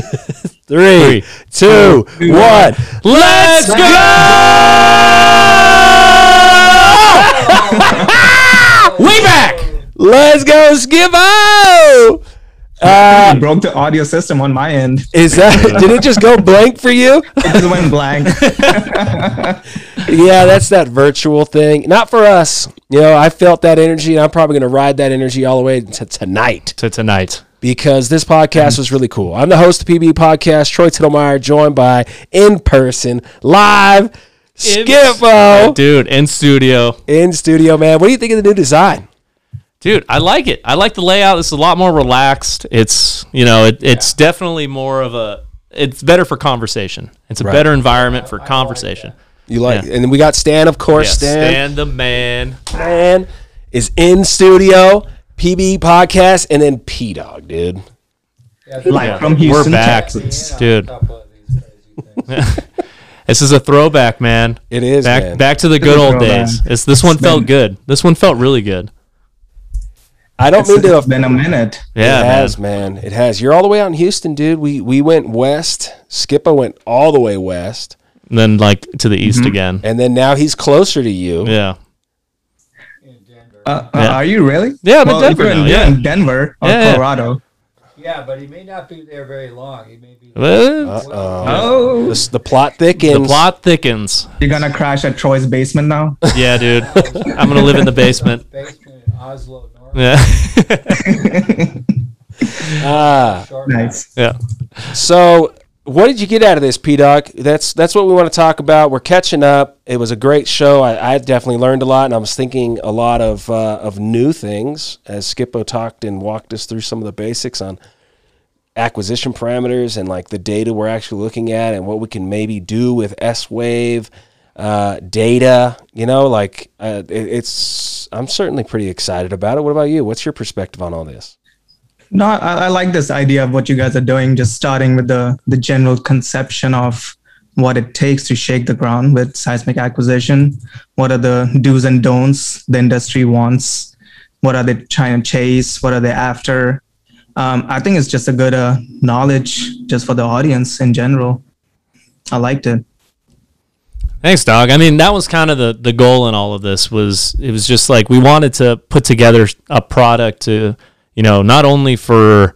Three, two, one. Let's go! Way back. Let's go, Skippo! Uh, broke the audio system on my end. is that did it just go blank for you? It just went blank. Yeah, that's that virtual thing. Not for us. You know, I felt that energy, and I'm probably going to ride that energy all the way to tonight To tonight. Because this podcast was really cool. I'm the host of PB Podcast, Troy Tittlemeyer, joined by in person, live, Skippo Dude, in studio. in studio. Man, what do you think of the new design? Dude, I like it. I like the layout. It's a lot more relaxed. It's, you know, it, it's definitely more of a it's better for conversation. It's a Right. better environment for conversation. You like, Yeah. and then we got Stan, of course. Yeah, Stan, Stan the man. Stan is in studio, PB Podcast, and then P Dog, dude. Like from We're back. Texas. Dude. This is a throwback, man. It is, back man. back to the good old throwback. days. It's, this one It's felt good. This one felt really good. I don't It's, mean to it's been a minute. Yeah, it man. has, man. It has. You're all the way out in Houston, dude. We we went west. Skipper went all the way west, And then like to the east mm-hmm. again. and then now he's closer to you. Yeah. Uh, uh, Are you really? Yeah, I'm in well, Denver You're in, now, yeah. in Denver or Yeah, yeah. Colorado. Yeah, but he may not be there very long. He may be. Uh-oh. Oh, This, the plot thickens. the plot thickens. you're gonna crash at Troy's basement now? Yeah, dude. I'm gonna live in the basement. basement in Oslo, Norway. Yeah. Ah, Short nice. yeah. so what did you get out of this, P Doc? That's that's what we want to talk about. We're catching up. It was a great show. I, I definitely learned a lot, and I was thinking a lot of uh, of new things as Skippo talked and walked us through some of the basics on acquisition parameters and like the data we're actually looking at and what we can maybe do with S Wave uh, data. You know, like uh, it, it's. I'm certainly pretty excited about it. What about you? What's your perspective on all this? No, I, I like this idea of what you guys are doing. Just starting with the the general conception of what it takes to shake the ground with seismic acquisition. What are the do's and don'ts the industry wants? What are they trying to chase? What are they after? Um, I think it's just a good uh, knowledge just for the audience in general. I liked it. Thanks, dog. I mean, that was kind of the the goal in all of this was it was just like we wanted to put together a product to, you know, not only for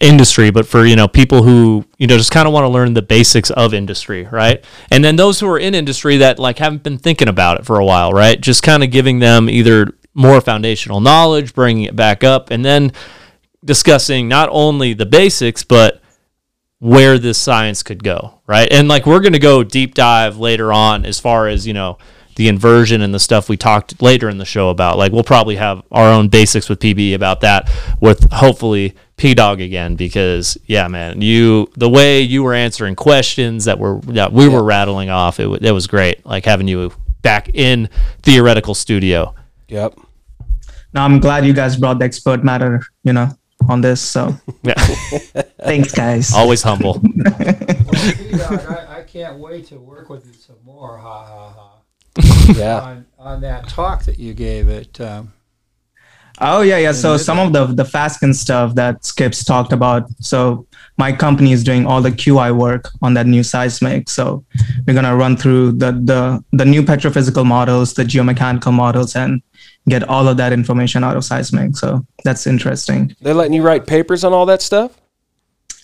industry but for, you know, people who, you know, just kind of want to learn the basics of industry, right? And then those who are in industry that like haven't been thinking about it for a while, right? Just kind of giving them either more foundational knowledge, bringing it back up and then discussing not only the basics but where this science could go, right? And like we're going to go deep dive later on as far as, you know, the inversion and the stuff we talked later in the show about. Like we'll probably have our own basics with PB about that with hopefully P Dog again because yeah, man, you the way you were answering questions that were that we were rattling off, it, it was great. Like having you back in theoretical studio. Yep. Now I'm glad you guys brought the expert matter, you know, on this. So Yeah. thanks, guys. Always humble. P-Dog, I, I can't wait to work with you some more. Ha ha ha. Yeah. On on that talk that you gave at um, Oh yeah, yeah. So some of the the Fasken stuff that Skips talked about. So my company is doing all the QI work on that new seismic. So we're gonna run through the the the new petrophysical models, the geomechanical models, and get all of that information out of seismic. So that's interesting. They're letting you write papers on all that stuff?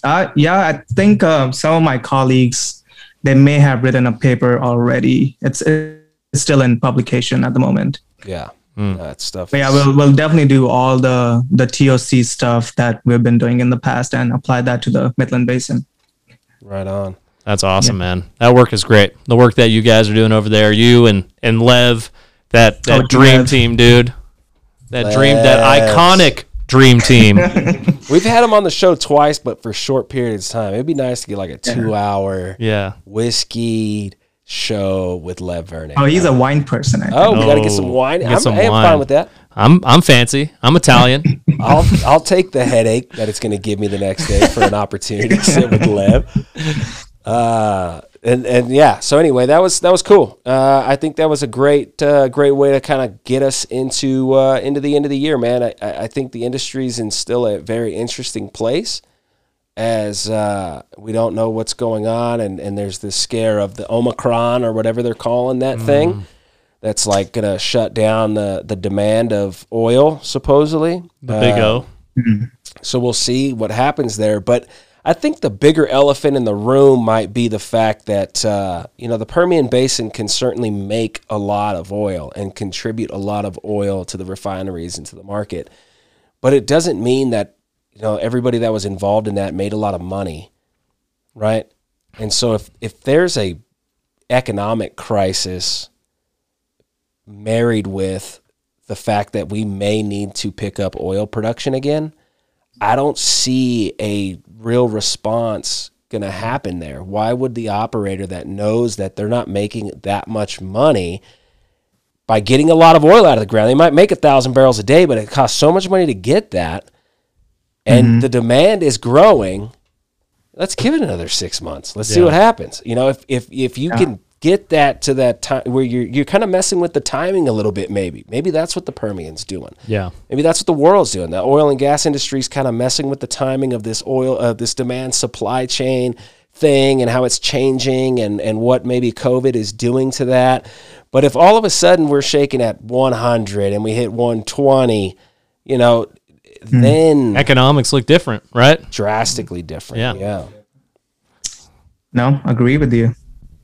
Uh, yeah, I think uh, some of my colleagues they may have written a paper already. It's it's still in publication at the moment. Yeah. Hmm. That stuff. But yeah, we'll we'll definitely do all the the TOC stuff that we've been doing in the past and apply that to the Midland Basin. right on. That's awesome, man. That work is great. The work that you guys are doing over there, you and and Lev, that that Oh, dream Lev. team, dude. That dream, that iconic dream team. We've had him on the show twice, but for short periods of time. It'd be nice to get like a two hour yeah. whiskey show with Lev Vernik. Oh, he's a wine person. I think. Oh, we got to get some Oh, wine. get I'm, some hey, I'm wine. fine with that. I'm I'm fancy. I'm Italian. I'll I'll take the headache that it's going to give me the next day for an opportunity to sit with Lev. Uh, and and yeah. So anyway, that was that was cool. Uh, I think that was a great uh, great way to kind of get us into uh, into the end of the year, man. I, I I think the industry's in still a very interesting place. As uh, we don't know what's going on, and, and there's this scare of the Omicron or whatever they're calling that thing. That's like gonna shut down the, the demand of oil, supposedly. The big Uh, O. so we'll see what happens there. But I think the bigger elephant in the room might be the fact that uh, you know the Permian Basin can certainly make a lot of oil and contribute a lot of oil to the refineries and to the market, but it doesn't mean that you know everybody that was involved in that made a lot of money, right? And so if if there's a economic crisis married with the fact that we may need to pick up oil production again, I don't see a real response going to happen there. Why would the operator that knows that they're not making that much money by getting a lot of oil out of the ground? They might make a thousand barrels a day, but it costs so much money to get that, and mm-hmm. the demand is growing. Let's give it another six months. Let's see what happens. You know, if if if you can get that to that time where you're you're kind of messing with the timing a little bit, maybe maybe that's what the Permian's doing. Yeah. Maybe that's what the world's doing. The oil and gas industry is kind of messing with the timing of this oil, of this demand supply chain thing, and how it's changing, and and what maybe COVID is doing to that. But if all of a sudden we're shaking at 100 and we hit 120, you know, Hmm. then Economics look different, right? drastically different. Yeah. yeah. No, agree with you.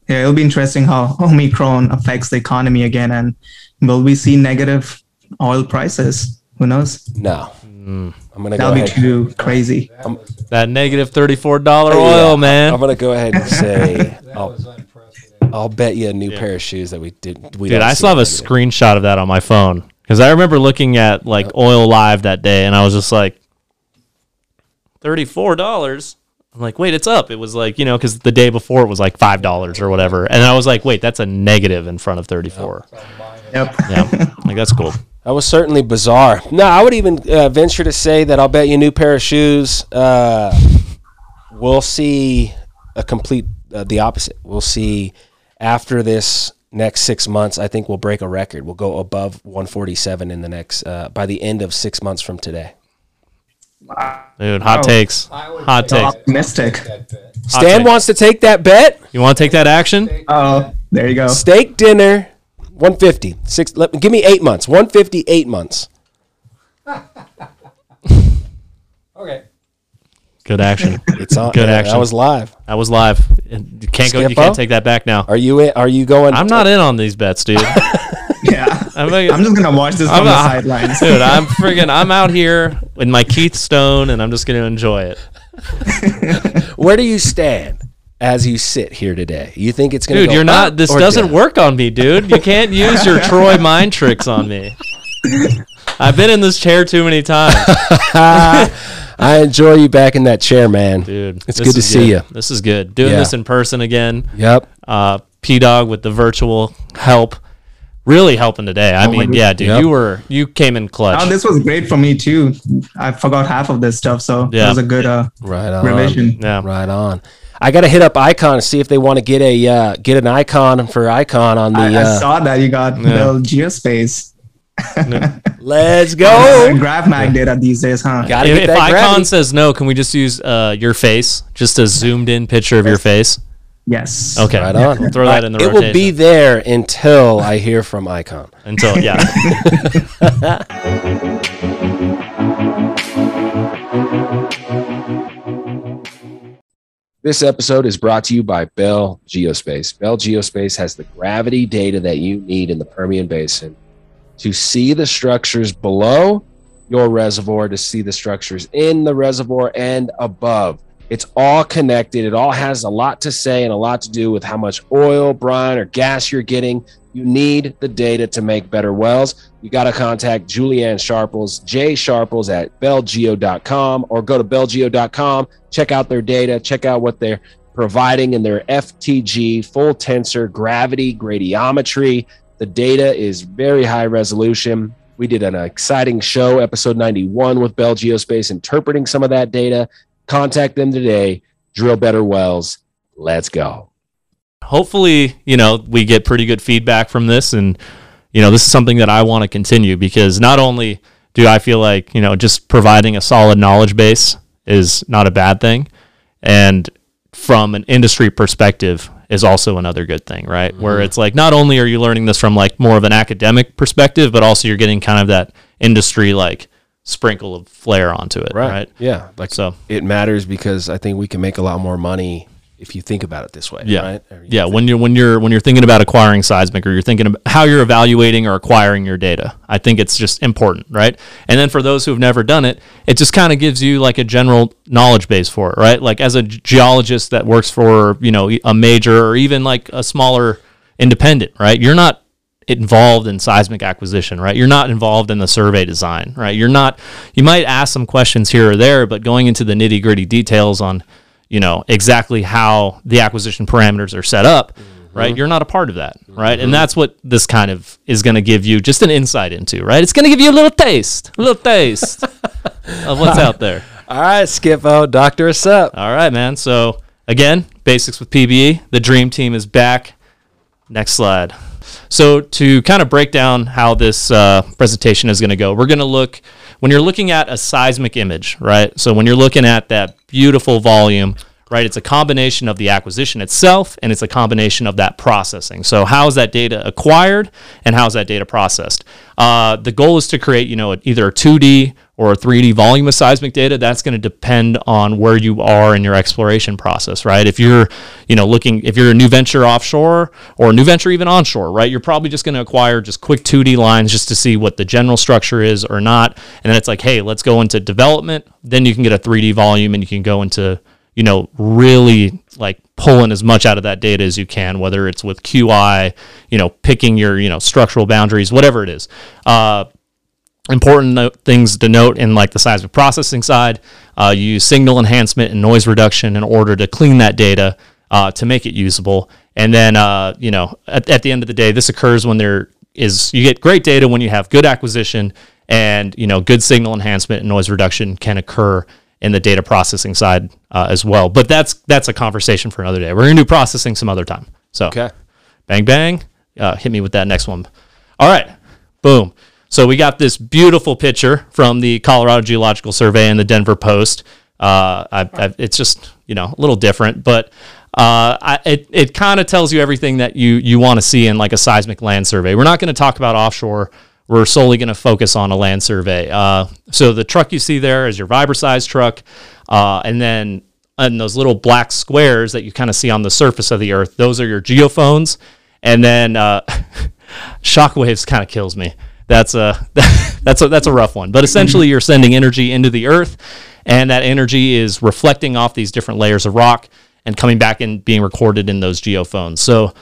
Yeah, it'll be interesting how Omicron affects the economy again, and will we see negative oil prices? Who knows? No, hmm. I'm gonna go That'll be ahead. too crazy. That negative thirty-four dollar oh, Yeah, oil, man. I'm gonna go ahead and say I'll. I'll bet you a new pair of shoes that we did. We Dude, I still have a negative. screenshot of that on my phone because I remember looking at like oil live that day, and I was just like, thirty-four dollars. I'm like, wait, it's up. It was like you know because the day before it was like five dollars or whatever, and I was like, wait, that's a negative in front of thirty-four. Yep. Yeah, like that's cool. That was certainly bizarre. No, I would even uh, venture to say that I'll bet you a new pair of shoes. Uh, we'll see a complete uh, the opposite. We'll see after this next six months. I think we'll break a record. We'll go above 147 in the next uh, by the end of six months from today. Dude, hot takes. Hot takes. that- Optimistic. that bet. Hot Stan take. wants to take that bet. You want to take that action? Oh, there you go. Steak dinner, 150. Six. Let, give me eight months. 150, eight months. Okay. Good action. It's on. Good action. That was live. That was live. You can't go. You Skippo? can't take that back now. Are you? In, are you going? I'm not in on these bets, dude. Yeah. I'm, like, I'm just gonna watch this I'm from the not- sidelines. dude. I'm friggin' I'm out here with my Keith Stone, and I'm just gonna enjoy it. Where do you stand as you sit here today? You think it's going to Dude, go you're not. This doesn't down? work on me, dude. You can't use your Troy mind tricks on me. I've been in this chair too many times, I enjoy you back in that chair, man. dude. It's good to is see you. This is good. Doing Yeah. this in person again. Yep. Uh, P Dog with the virtual help, really helping today. I Oh mean, yeah, dude, Yep. you were you came in clutch. Oh, this was great for me too. I forgot half of this stuff, so Yeah. it was a good uh, Right on. revision. yeah, Right on. I got to hit up Ikon to see if they want to get a uh, get an icon for Ikon on the. I, I uh, saw that you got Bell Geospace. Let's go. GravMag data these days, huh? Got to If, if Ikon gravity. says no, can we just use uh, your face, just a zoomed in picture of your face? Yes. Okay, Right on. Throw that in the it rotation will be there until I hear from Ikon. until yeah. This episode is brought to you by Bell Geospace. Bell Geospace has the gravity data that you need in the Permian Basin to see the structures below your reservoir, to see the structures in the reservoir and above. It's all connected. It all has a lot to say and a lot to do with how much oil, brine, or gas you're getting. You need the data to make better wells. You got to contact Julianne Sharples, J Sharples at bellgeo.com or go to bellgeo.com. Check out their data, check out what they're providing in their FTG full tensor gravity gradiometry. The data is very high resolution. We did an exciting show, episode 91, with Bell Geospace, interpreting some of that data. Contact them today. Drill better wells. Let's go. hopefully, you know, we get pretty good feedback from this. And, you know, this is something that I want to continue because not only do I feel like, you know, just providing a solid knowledge base is not a bad thing, and from an industry perspective is also another good thing, right? Mm-hmm. Where it's like not only are you learning this from like more of an academic perspective, but also you're getting kind of that industry like sprinkle of flair onto it, right? Yeah. Like So it matters because I think we can make a lot more money if you think about it this way. Yeah. Right? Yeah, when you're when you're when you're thinking about acquiring seismic or you're thinking about how you're evaluating or acquiring your data, I think it's just important, right? And then for those who have never done it, it just kind of gives you like a general knowledge base for it, right? Like as a geologist that works for you know a major or even like a smaller independent, right? You're not involved in seismic acquisition, right? You're not involved in the survey design, right? You're not. You might ask some questions here or there, but going into the nitty gritty details on you know exactly how the acquisition parameters are set up right? You're not a part of that right? And that's what this kind of is going to give you just an insight into right? It's going to give you a little taste a little taste of what's out there. All right, Skippo, doctor us up. all right man. So again basics with pbe the dream team is back. Next slide. So to kind of break down how this uh, presentation is going to go we're going to look when you're looking at a seismic image right? So when you're looking at that beautiful volume right it's a combination of the acquisition itself and it's a combination of that processing. So how is that data acquired and how is that data processed? Uh, the goal is to create you know either a 2d or a 3d volume of seismic data that's going to depend on where you are in your exploration process right? If you're you know looking if you're a new venture offshore or a new venture even onshore right you're probably just going to acquire just quick 2d lines just to see what the general structure is or not. And then it's like hey let's go into development. Then you can get a 3d volume and you can go into you know really like pulling as much out of that data as you can whether it's with qi you know picking your you know structural boundaries whatever it is. Uh, important note, things to note in like the seismic processing side. Uh, you use signal enhancement and noise reduction in order to clean that data uh, to make it usable. And then uh, you know at, at the end of the day this occurs when there is you get great data when you have good acquisition and you know good signal enhancement and noise reduction can occur in the data processing side uh, as well. But that's that's a conversation for another day. We're going to do processing some other time. So Okay. bang bang. Uh, hit me with that next one. All right. Boom so we got this beautiful picture from the colorado geological survey and the denver post. Uh, I, I, it's just you know a little different but uh, I, it, it kind of tells you everything that you you want to see in like a seismic land survey. We're not going to talk about offshore. We're solely going to focus on a land survey. Uh, so the truck you see there is your Vibroseis truck uh, and then and those little black squares that you kind of see on the surface of the earth those are your geophones. And then uh, shockwaves kind of kills me that's a that's a that's a rough one. But essentially mm-hmm. you're sending energy into the earth and that energy is reflecting off these different layers of rock and coming back and being recorded in those geophones. So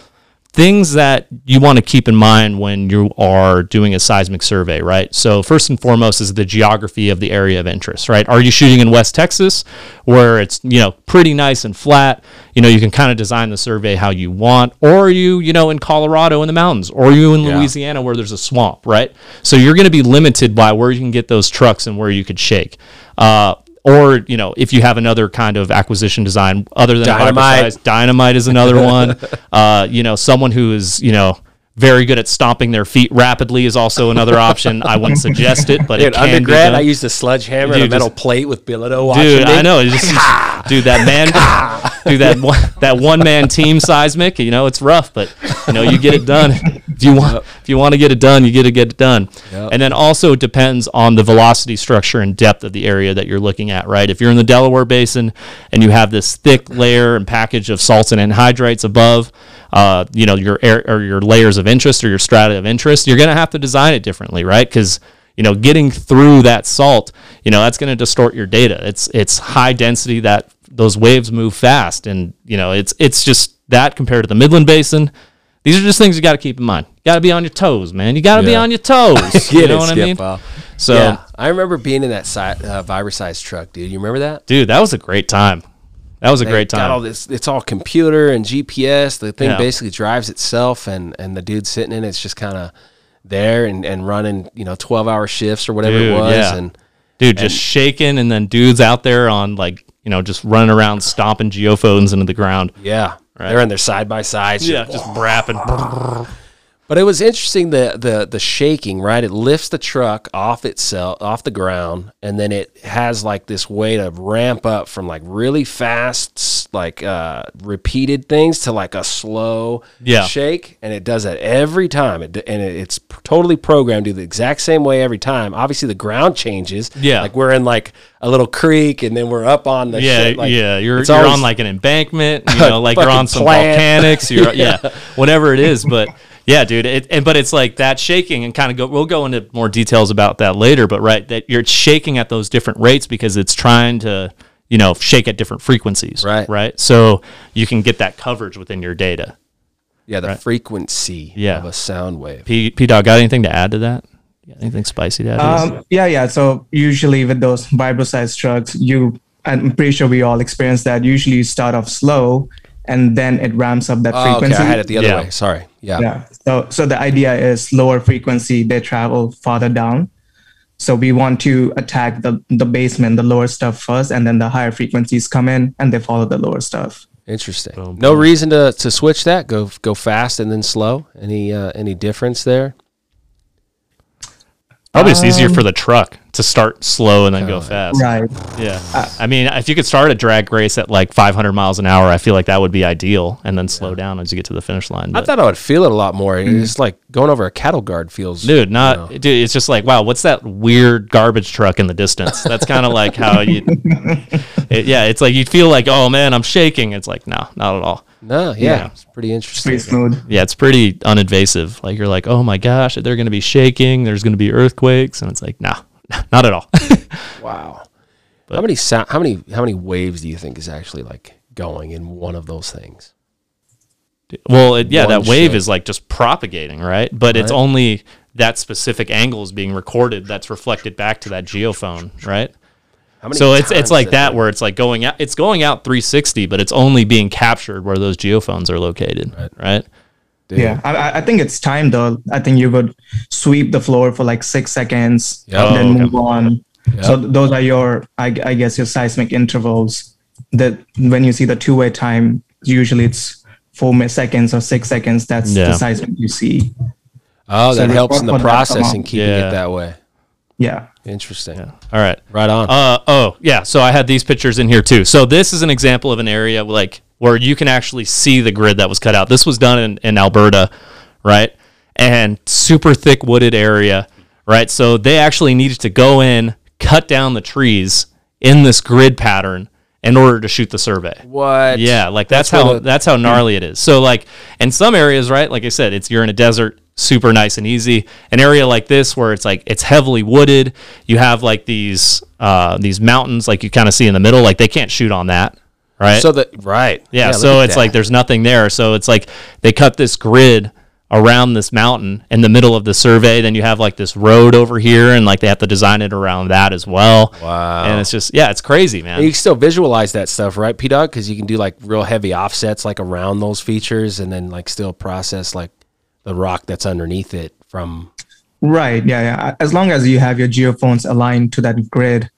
things that you want to keep in mind when you are doing a seismic survey, right? So first and foremost is the geography of the area of interest, right? Are you shooting in West Texas where it's, you know, pretty nice and flat, you know, you can kind of design the survey how you want, or are you, you know, in Colorado in the mountains, or are you in Yeah. Louisiana where there's a swamp, right? So you're going to be limited by where you can get those trucks and where you could shake. Uh, or you know, if you have another kind of acquisition design other than Dynamite. Dynamite is another one. Uh, you know, someone who is, you know, very good at stomping their feet rapidly is also another option. I wouldn't suggest it, but Dude, it can be undergrad, done. I used a sledgehammer and a metal just- plate with Bilodeau watching Dude, me. I know. Just, dude, that man, dude, that one, that one man team seismic. You know, it's rough, but you know, you get it done. If you want, if you want to get it done, you get to get it done. Yep. And then also it depends on the velocity structure and depth of the area that you're looking at. Right? If you're in the Delaware Basin and you have this thick layer and package of salts and anhydrites above, uh, you know, your air or your layers of interest or your strata of interest, you're going to have to design it differently, right? Because you know, getting through that salt, you know, that's going to distort your data. It's it's high density that those waves move fast, and you know, it's it's just that compared to the Midland Basin. These are just things you got to keep in mind. You got to be on your toes, man. You got to be on your toes. You it, know what I mean? So, yeah, I remember being in that si- uh, Vibroseis truck, dude. You remember that? dude, that was a great time. That was a great Got all time. this. It's all computer and GPS. The thing Yeah. basically drives itself, and and the dude sitting in it's just kind of there and and running, you know, twelve hour shifts or whatever Dude, it was. yeah. And Dude, just shaking, and then dudes out there on like you know just running around stomping geophones into the ground. yeah, Right. they're in their side by sides. Yeah, just brapping. But it was interesting the the the shaking, right? It lifts the truck off itself, off the ground, and then it has like this way to ramp up from like really fast, like uh, repeated things to like a slow Yeah. shake, and it does that every time. It, and it, it's totally programmed to do the exact same way every time. Obviously, the ground changes. Yeah. like we're in like a little creek, and then we're up on the Yeah, shit, like, yeah. You're you're always- on like an embankment, you know, like you're on some plant. volcanics. You're yeah. whatever it is. But yeah, dude. It, and but it's like that shaking and kind of go. We'll go into more details about that later. But right, that you're shaking at those different rates because it's trying to you know shake at different frequencies. Right. right. So you can get that coverage within your data. yeah, the frequency Yeah. of a sound wave. P P Dog, got anything to add to that? Got anything spicy to add? Um, yeah, yeah. So usually with those Vibroseis trucks, you I'm pretty sure we all experience that. Usually you start off slow and then it ramps up that Oh, okay, frequency. I had it the other Yeah. way. Sorry. Yeah. Yeah. So so the idea is lower frequency, they travel farther down. So we want to attack the the basement, the lower stuff first, and then the higher frequencies come in and they follow the lower stuff. Interesting. Boom, no reason to, to switch that. Go go fast and then slow. Any uh, any difference there? Probably it's easier um, for the truck to start slow and then go fast. Right. Yeah. I mean, if you could start a drag race at like 500 miles an hour, I feel like that would be ideal and then slow down as you get to the finish line. I thought I would feel it a lot more. It's like going over a cattle guard feels. dude, not, dude, it's just like, wow, what's that weird garbage truck in the distance? That's kind of like how you, it, yeah, it's like you feel like, oh man, I'm shaking. It's like, no, not at all. No, yeah, Yeah. it's pretty interesting. Pretty smooth. Yeah, it's pretty uninvasive. Like you're like, oh my gosh, they're going to be shaking. There's going to be earthquakes. And it's like, nah, not at all. Wow. But how many sound? How many how many waves do you think is actually like going in one of those things? Well, it, yeah, One that wave shake. is like just propagating, right? But it's only that specific angle is being recorded that's reflected back to that geophone, right? How many So it's it's like that where it's like going out it's going out 360, but it's only being captured where those geophones are located, right? Dude. Yeah, I- I, I think it's time though. I think you would sweep the floor for like six seconds, Yep. and then Oh, okay. move on. So those are your, I, I guess, your seismic intervals. That when you see the two-way time, usually it's four seconds or six seconds. That's Yeah. the seismic you see. Oh, So that we helps in the work on that process and keeping Yeah. it that way. Yeah. Interesting. All right. Right on. Uh oh, yeah. So I had these pictures in here too. So this is an example of an area like where you can actually see the grid that was cut out. This was done in, in Alberta, right? And super thick wooded area, right? So they actually needed to go in, cut down the trees in this grid pattern in order to shoot the survey. what? Yeah, like that's, That's how the- that's how gnarly it is. So like in some areas, right? Like I said, it's you're in a desert, super nice and easy. An area like this where it's like it's heavily wooded, you have like these uh these mountains like you kind of see in the middle, like they can't shoot on that, right? So that right. yeah, look so it's that. like there's nothing there. So it's like they cut this grid around this mountain in the middle of the survey. Then you have like this road over here, and like they have to design it around that as well. Wow. And it's just yeah, it's crazy, man. You can still visualize that stuff, right, P Dog? Because you can do like real heavy offsets like around those features, and then like still process like the rock that's underneath it from. Right. Yeah. Yeah. As long as you have your geophones aligned to that grid,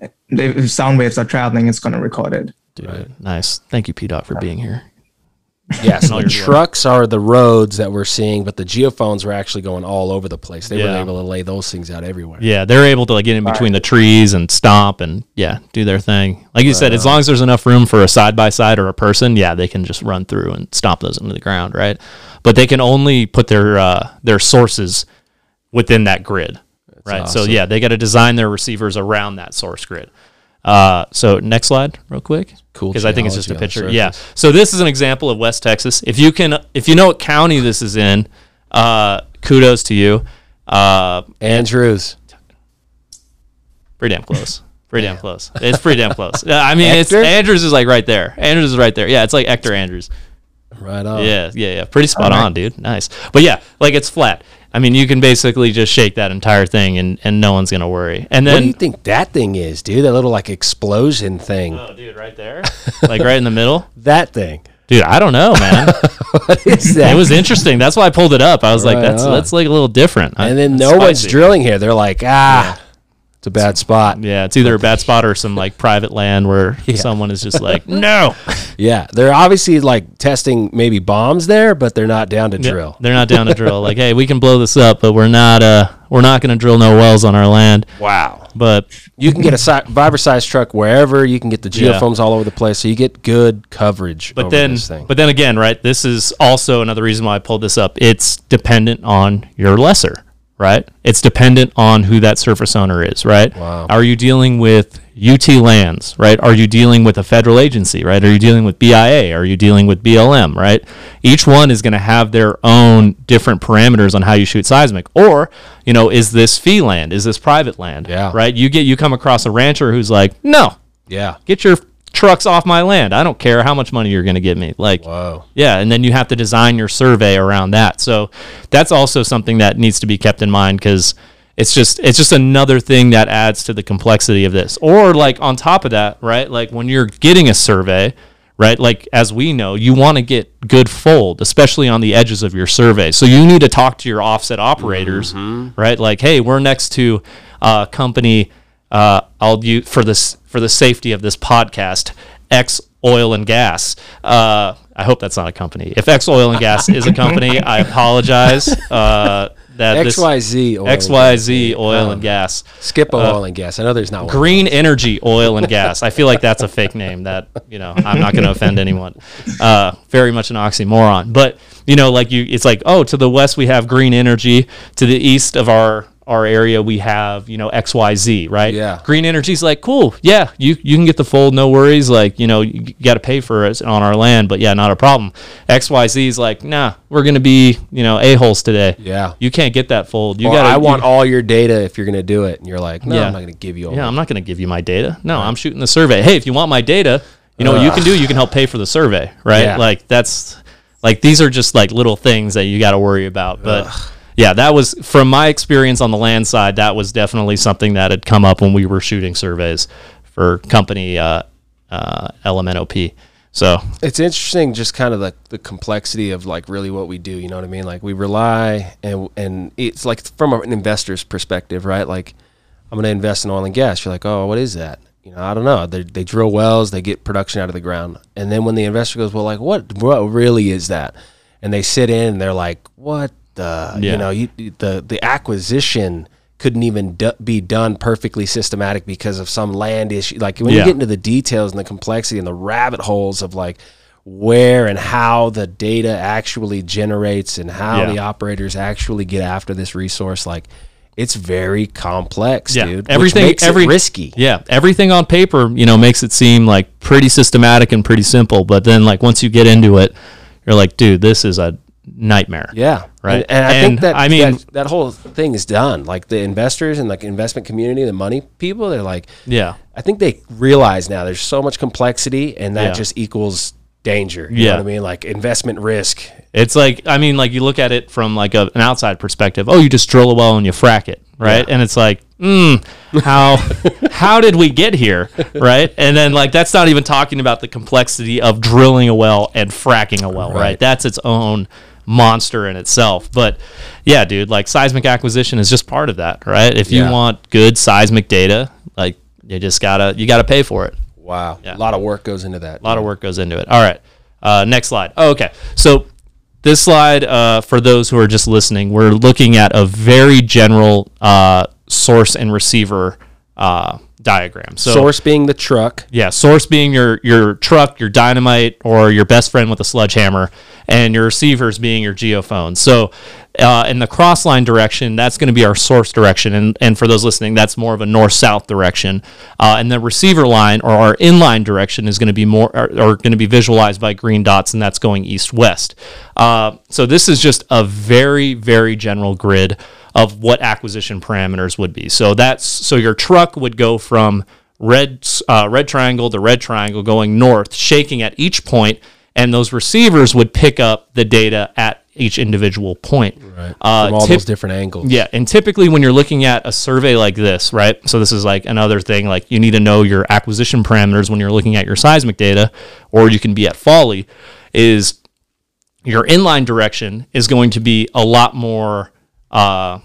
if if sound waves are traveling, it's going to record it. Dude, nice. Thank you, P Dot, for being here. Yeah, so the you're trucks are the roads that we're seeing, but the geophones were actually going all over the place. They were able to lay those things out everywhere. Yeah, they're able to like get in between the trees and stomp and yeah, do their thing. Like you said, as long as there's enough room for a side by side or a person, yeah, they can just run through and stomp those into the ground, right? But they can only put their uh, their sources within that grid, right? So yeah, they got to design their receivers around that source grid. Uh, so next slide, real quick. Cool because I think it's just a geology on the picture. Yeah. So this is an example of West Texas. If you can, if you know what county this is in, uh, kudos to you. Uh, Andrews. pretty damn close. Pretty damn close. It's pretty damn close. I mean, it's Andrews is like right there. Andrews is right there. Yeah, it's like Ector Andrews. Right on. Yeah, yeah, yeah. Pretty spot on, dude. Nice. But yeah, like it's flat. I mean, you can basically just shake that entire thing, and and no one's gonna worry. And then, What do you think that thing is, dude? That little like explosion thing. oh, dude, right there, like right in the middle, That thing. dude. I don't know, man. What is that? it was interesting. That's why I pulled it up. I was like, that's on. that's like a little different. and then That's no one's drilling here. They're like, ah, It's a bad spot. Yeah, it's either a bad spot or some like private land where someone is just like, no, Yeah, they're obviously like testing maybe bombs there, but they're not down to drill. they're not down to drill. Like, hey, we can blow this up, but we're not uh we're not going to drill no wells on our land. Wow. But You can get a si- Vibroseis truck wherever. You can get the Yeah. all over the place, so you get good coverage. but over then this thing. but then again, right? This is also another reason why I pulled this up. It's dependent on your lessor, right? It's dependent on who that surface owner is, right? Wow. Are you dealing with UT lands, right? Are you dealing with a federal agency, right? Are you dealing with BIA? Are you dealing with BLM, right? Each one is going to have their own different parameters on how you shoot seismic. Or, you know, is this fee land? Is this private land? Yeah. Right? You get you come across a rancher who's like, "No, yeah. get your trucks off my land. I don't care how much money you're going to give me." Like Whoa. yeah, and then you have to design your survey around that. So that's also something that needs to be kept in mind because it's just it's just another thing that adds to the complexity of this. Or like on top of that, right? Like when you're getting a survey, right? Like as we know, you want to get good fold, especially on the edges of your survey. So you need to talk to your offset operators, mm-hmm. right? Like, hey, we're next to a company. Uh, I'll use for this for the safety of this podcast. X Oil and Gas. Uh, I hope that's not a company. If X Oil and Gas is a company, I apologize. Uh, that XYZ oil. and XYZ gas. Oil and Gas. Skip oil and gas. I know there's not one. Green Energy Oil and Gas. I feel like that's a fake name that, you know, I'm not going to offend anyone. Uh, very much an oxymoron. But, you know, like you, it's like, oh, to the west we have Green Energy. To the east of our, our area we have, you know, XYZ, right? Yeah. Green Energy's like, cool. Yeah, you, you can get the fold. No worries. Like, you know, you got to pay for it on our land, but yeah, not a problem. XYZ's like, nah, we're going to be, you know, a-holes today. Yeah. You can't get that fold. You got I want all your data if you're going to do it. And you're like, no, Yeah. I'm not going to give you all. yeah, I'm not going to give you my data. No, I'm shooting the survey. Hey, if you want my data, you know what you can do? You can help pay for the survey, right? Yeah. Like that's like these are just like little things that you got to worry about. But yeah, that was from my experience on the land side. That was definitely something that had come up when we were shooting surveys for company uh, uh. So it's interesting just kind of the, the complexity of like really what we do you know what i mean? Like we rely and and it's like from an investor's perspective right? Like i'm going to invest in oil and gas. You're like oh what is that? You know i don't know. They, they drill wells they get production out of the ground. And then when the investor goes well like what what really is that? And they sit in and they're like what the Yeah. you know you, the the acquisition couldn't even do, be done perfectly systematic because of some land issue like when you get into the details and the complexity and the rabbit holes of like where and how the data actually generates and how Yeah. the operators actually get after this resource like it's very complex yeah, dude everything which makes every risky Yeah, everything on paper, you know, makes it seem like pretty systematic and pretty simple. But then, like once you get into it, you're like, dude, this is a nightmare. Yeah, Right. And, and I And, think that I mean- that, that whole thing is done. Like the investors and like investment community, the money people, they're like, Yeah. I think they realize now there's so much complexity, and that Yeah. just equals danger. You Yeah. know what I mean? Like investment risk. It's like I mean, like you look at it from like a, an outside perspective. Oh, you just drill a well and you frack it, right? And it's like, mm, how how did we get here, right? And then like that's not even talking about the complexity of drilling a well and fracking a well, right? Right. That's its own monster in itself. But yeah, dude, like seismic acquisition is just part of that, right? If you Yeah. want good seismic data, like you just gotta you gotta pay for it. Wow, Yeah. a lot of work goes into that. A lot of work goes into it. All right. Uh, next slide. Oh, okay. So this slide, uh, for those who are just listening, we're looking at a very general uh, source and receiver uh, diagram. So Source being the truck. yeah, source being your your truck, your dynamite, or your best friend with a sledgehammer, and your receivers being your geophone. So, uh, in the cross line direction, that's going to be our source direction, and and for those listening, that's more of a north south direction. Uh, and the receiver line or our inline direction is going to be more or, or going to be visualized by green dots, and that's going east west. Uh, so this is just a very very general grid of what acquisition parameters would be. So that's so your truck would go from red uh, red triangle to red triangle going north, shaking at each point, and those receivers would pick up the data at each individual point. Right. Uh, From all tip- those different angles. yeah, and typically when you're looking at a survey like this, right? So this is like another thing like you need to know your acquisition parameters when you're looking at your seismic data or you can be at folly is your inline direction is going to be a lot more uh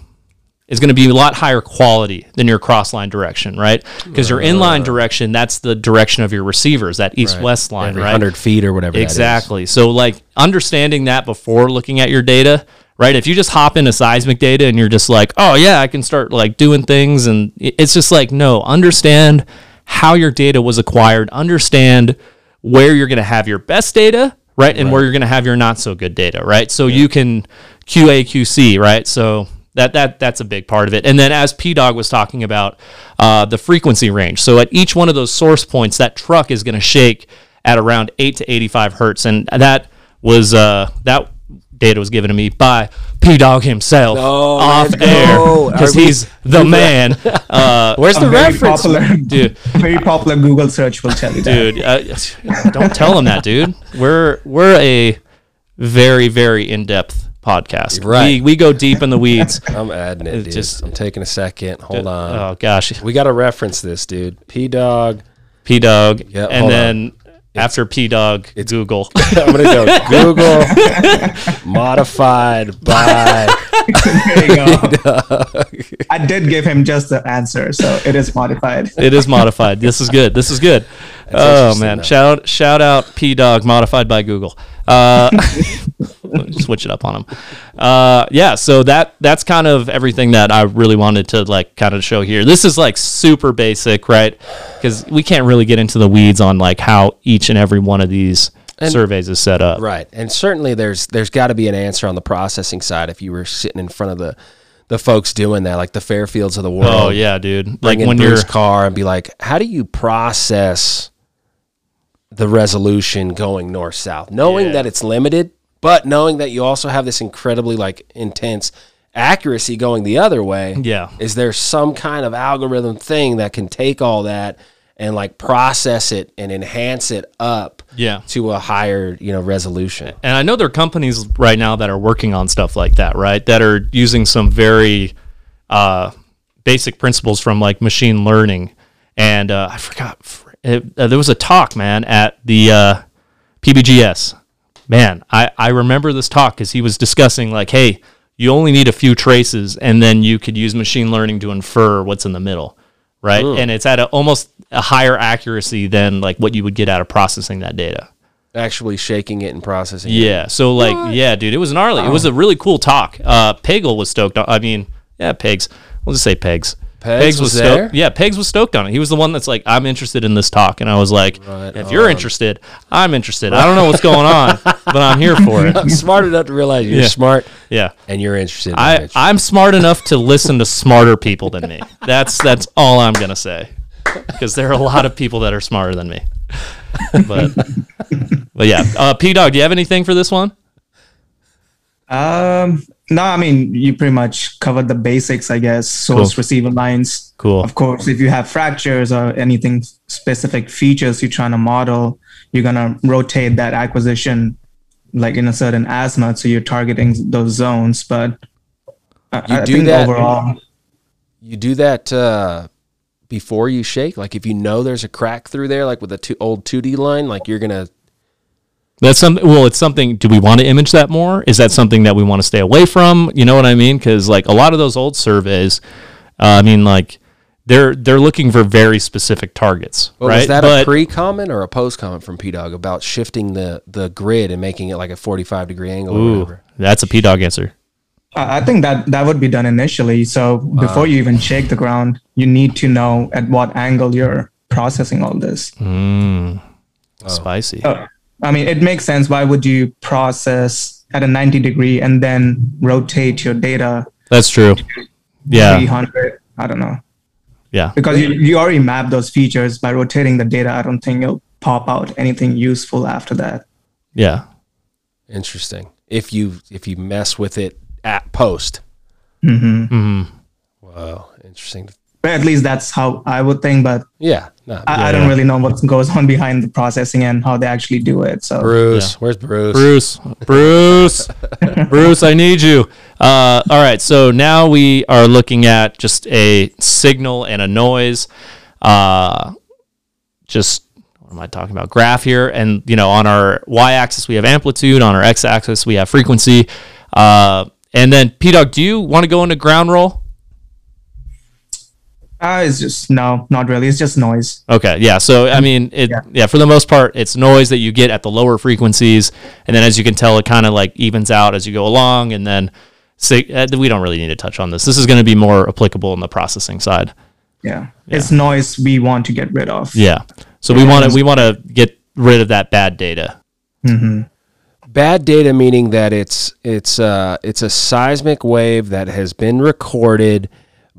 is going to be a lot higher quality than your cross line direction, right? Because your inline direction, that's the direction of your receivers, that east west line, Every right? hundred feet or whatever. that is. Exactly. So like understanding that before looking at your data, right? If you just hop into seismic data and you're just like, "Oh yeah, I can start like doing things," and it's just like, no, understand how your data was acquired. Understand where you're going to have your best data, right, and where you're going to have your not so good data, right? So you can QA QC, right? So that that that's a big part of it. And then as P Dog was talking about uh, the frequency range. So at each one of those source points, that truck is going to shake at around eight to eighty five hertz, and that was uh, that data was given to me by P Dog himself Oh, off air because Are we- he's the man, uh, Where's the very reference? popular, dude. very popular Google search will tell you that. Dude, uh, don't tell him that, dude. We're we're a very very in depth podcast. Right. We we go deep in the weeds. I'm adding it. It Dude. just- I'm taking a second. Hold on. Oh gosh, we got to reference this, dude. P Dog. P Dog, Yeah, and hold then after P Dog, it's Google. I'm gonna go Google modified by. There you go. I did give him just the answer, so it is modified. it is modified. This is good. This is good. oh man, though. shout shout out P Dog modified by Google. Uh, switch it up on him. Uh, yeah, so that that's kind of everything that I really wanted to like kind of show here. This is like super basic, right? Because we can't really get into the weeds on like how each and every one of these surveys is set up. Right, and certainly there's there's got to be an answer on the processing side if you were sitting in front of the the folks doing that, like the Fairfields of the world. Oh yeah, dude. Like when you're car and be like, how do you process the resolution going north south, knowing Yeah. that it's limited, but knowing that you also have this incredibly like intense accuracy going the other way. Yeah. is there some kind of algorithm thing that can take all that and like process it and enhance it up Yeah. to a higher you know resolution? and I know there are companies right now that are working on stuff like that, right? That are using some very uh, basic principles from like machine learning. And uh, I forgot, it, uh, there was a talk, man, at the uh, PBGS. Man, I, I remember this talk because he was discussing, like, hey, you only need a few traces, and then you could use machine learning to infer what's in the middle, right? And it's at a, almost a higher accuracy than like what you would get out of processing that data. Actually shaking it and processing. it. Yeah. So like, yeah, dude, it was gnarly. It was a really cool talk. Uh, Pagel was stoked. On, I mean, yeah, Pegs. We'll just say Pegs. Pegs was stoked. there? Yeah, Pegs was stoked on it. He was the one that's like, I'm interested in this talk, and I was like, Right if you're on. interested, I'm interested. I don't know what's going on, but I'm here for it. I'm smart enough to realize you're Yeah. smart Yeah. and you're interested. in I, it. I'm smart enough to listen to smarter people than me. That's that's all I'm gonna say, because there are a lot of people that are smarter than me. But but yeah, uh, P Dog, do you have anything for this one? Um, no, I mean you pretty much covered the basics, I guess. Source Cool. receiver lines. Cool. Of course, if you have fractures or anything specific features you're trying to model, you're gonna rotate that acquisition like in a certain azimuth, so you're targeting those zones. But I, You I do think that- overall. you do that uh, before you shake. Like if you know there's a crack through there, like with a two, old 2D line, like you're gonna. That's something. Well, it's something. Do we want to image that more? Is that something that we want to stay away from? You know what I mean? Because like a lot of those old surveys, uh, I mean, like they're they're looking for very specific targets, Well, right? Was that but a pre comment or a post comment from P Dog about shifting the the grid and making it like a 45 degree angle or ooh, whatever? that's a P dog answer. I I think that that would be done initially. So before you even shake the ground, you need to know at what angle you're processing all this. Mm, Spicy. Uh, I mean, it makes sense. Why would you process at a 90 degree and then rotate your data That's true. Yeah, 300? I don't know. yeah. Because you, you already map those features by rotating the data. I don't think it'll pop out anything useful after that. Yeah. Interesting. If you if you mess with it at post. hmm hmm Wow, interesting. But at least that's how I would think. But Yeah. No, I, I don't really know what goes on behind the processing and how they actually do it. So Bruce, where's Bruce? Bruce, Bruce, Bruce, I need you. Uh, all right, so now we are looking at just a signal and a noise. Uh, just what am I talking about? Graph here, and you know, on our y-axis we have amplitude, on our x-axis we have frequency. Uh, and then P Dog, do you want to go into ground roll? Uh, it's just no, not really. It's just noise. Okay, yeah. So I mean, it yeah. Yeah. For the most part, it's noise that you get at the lower frequencies, and then as you can tell, it kind of like evens out as you go along, and then sig- uh, we don't really need to touch on this. This is going to be more applicable in the processing side. Yeah. It's noise we want to get rid of. Yeah. So we want to we want to get rid of that bad data. Mm-hmm. Bad data meaning that it's it's uh it's a seismic wave that has been recorded,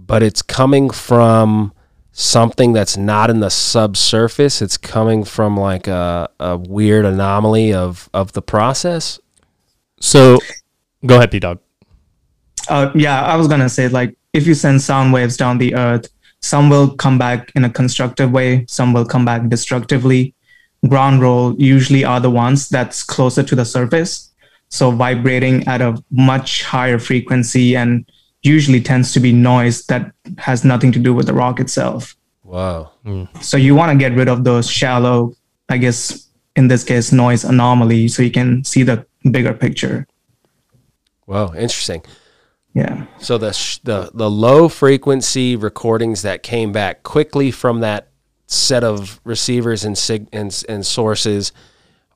but it's coming from something that's not in the subsurface. It's coming from like a, a weird anomaly of of the process. So go ahead, P Dog. Uh, yeah, I was gonna say like if you send sound waves down the earth, some will come back in a constructive way, some will come back destructively. Ground roll usually are the ones that's closer to the surface, so vibrating at a much higher frequency and usually tends to be noise that has nothing to do with the rock itself. Wow. Hmm. So you want to get rid of those shallow, I guess in this case, noise anomaly, so you can see the bigger picture. Wow, interesting. Yeah. So the sh- the the low frequency recordings that came back quickly from that set of receivers and sig- and, and sources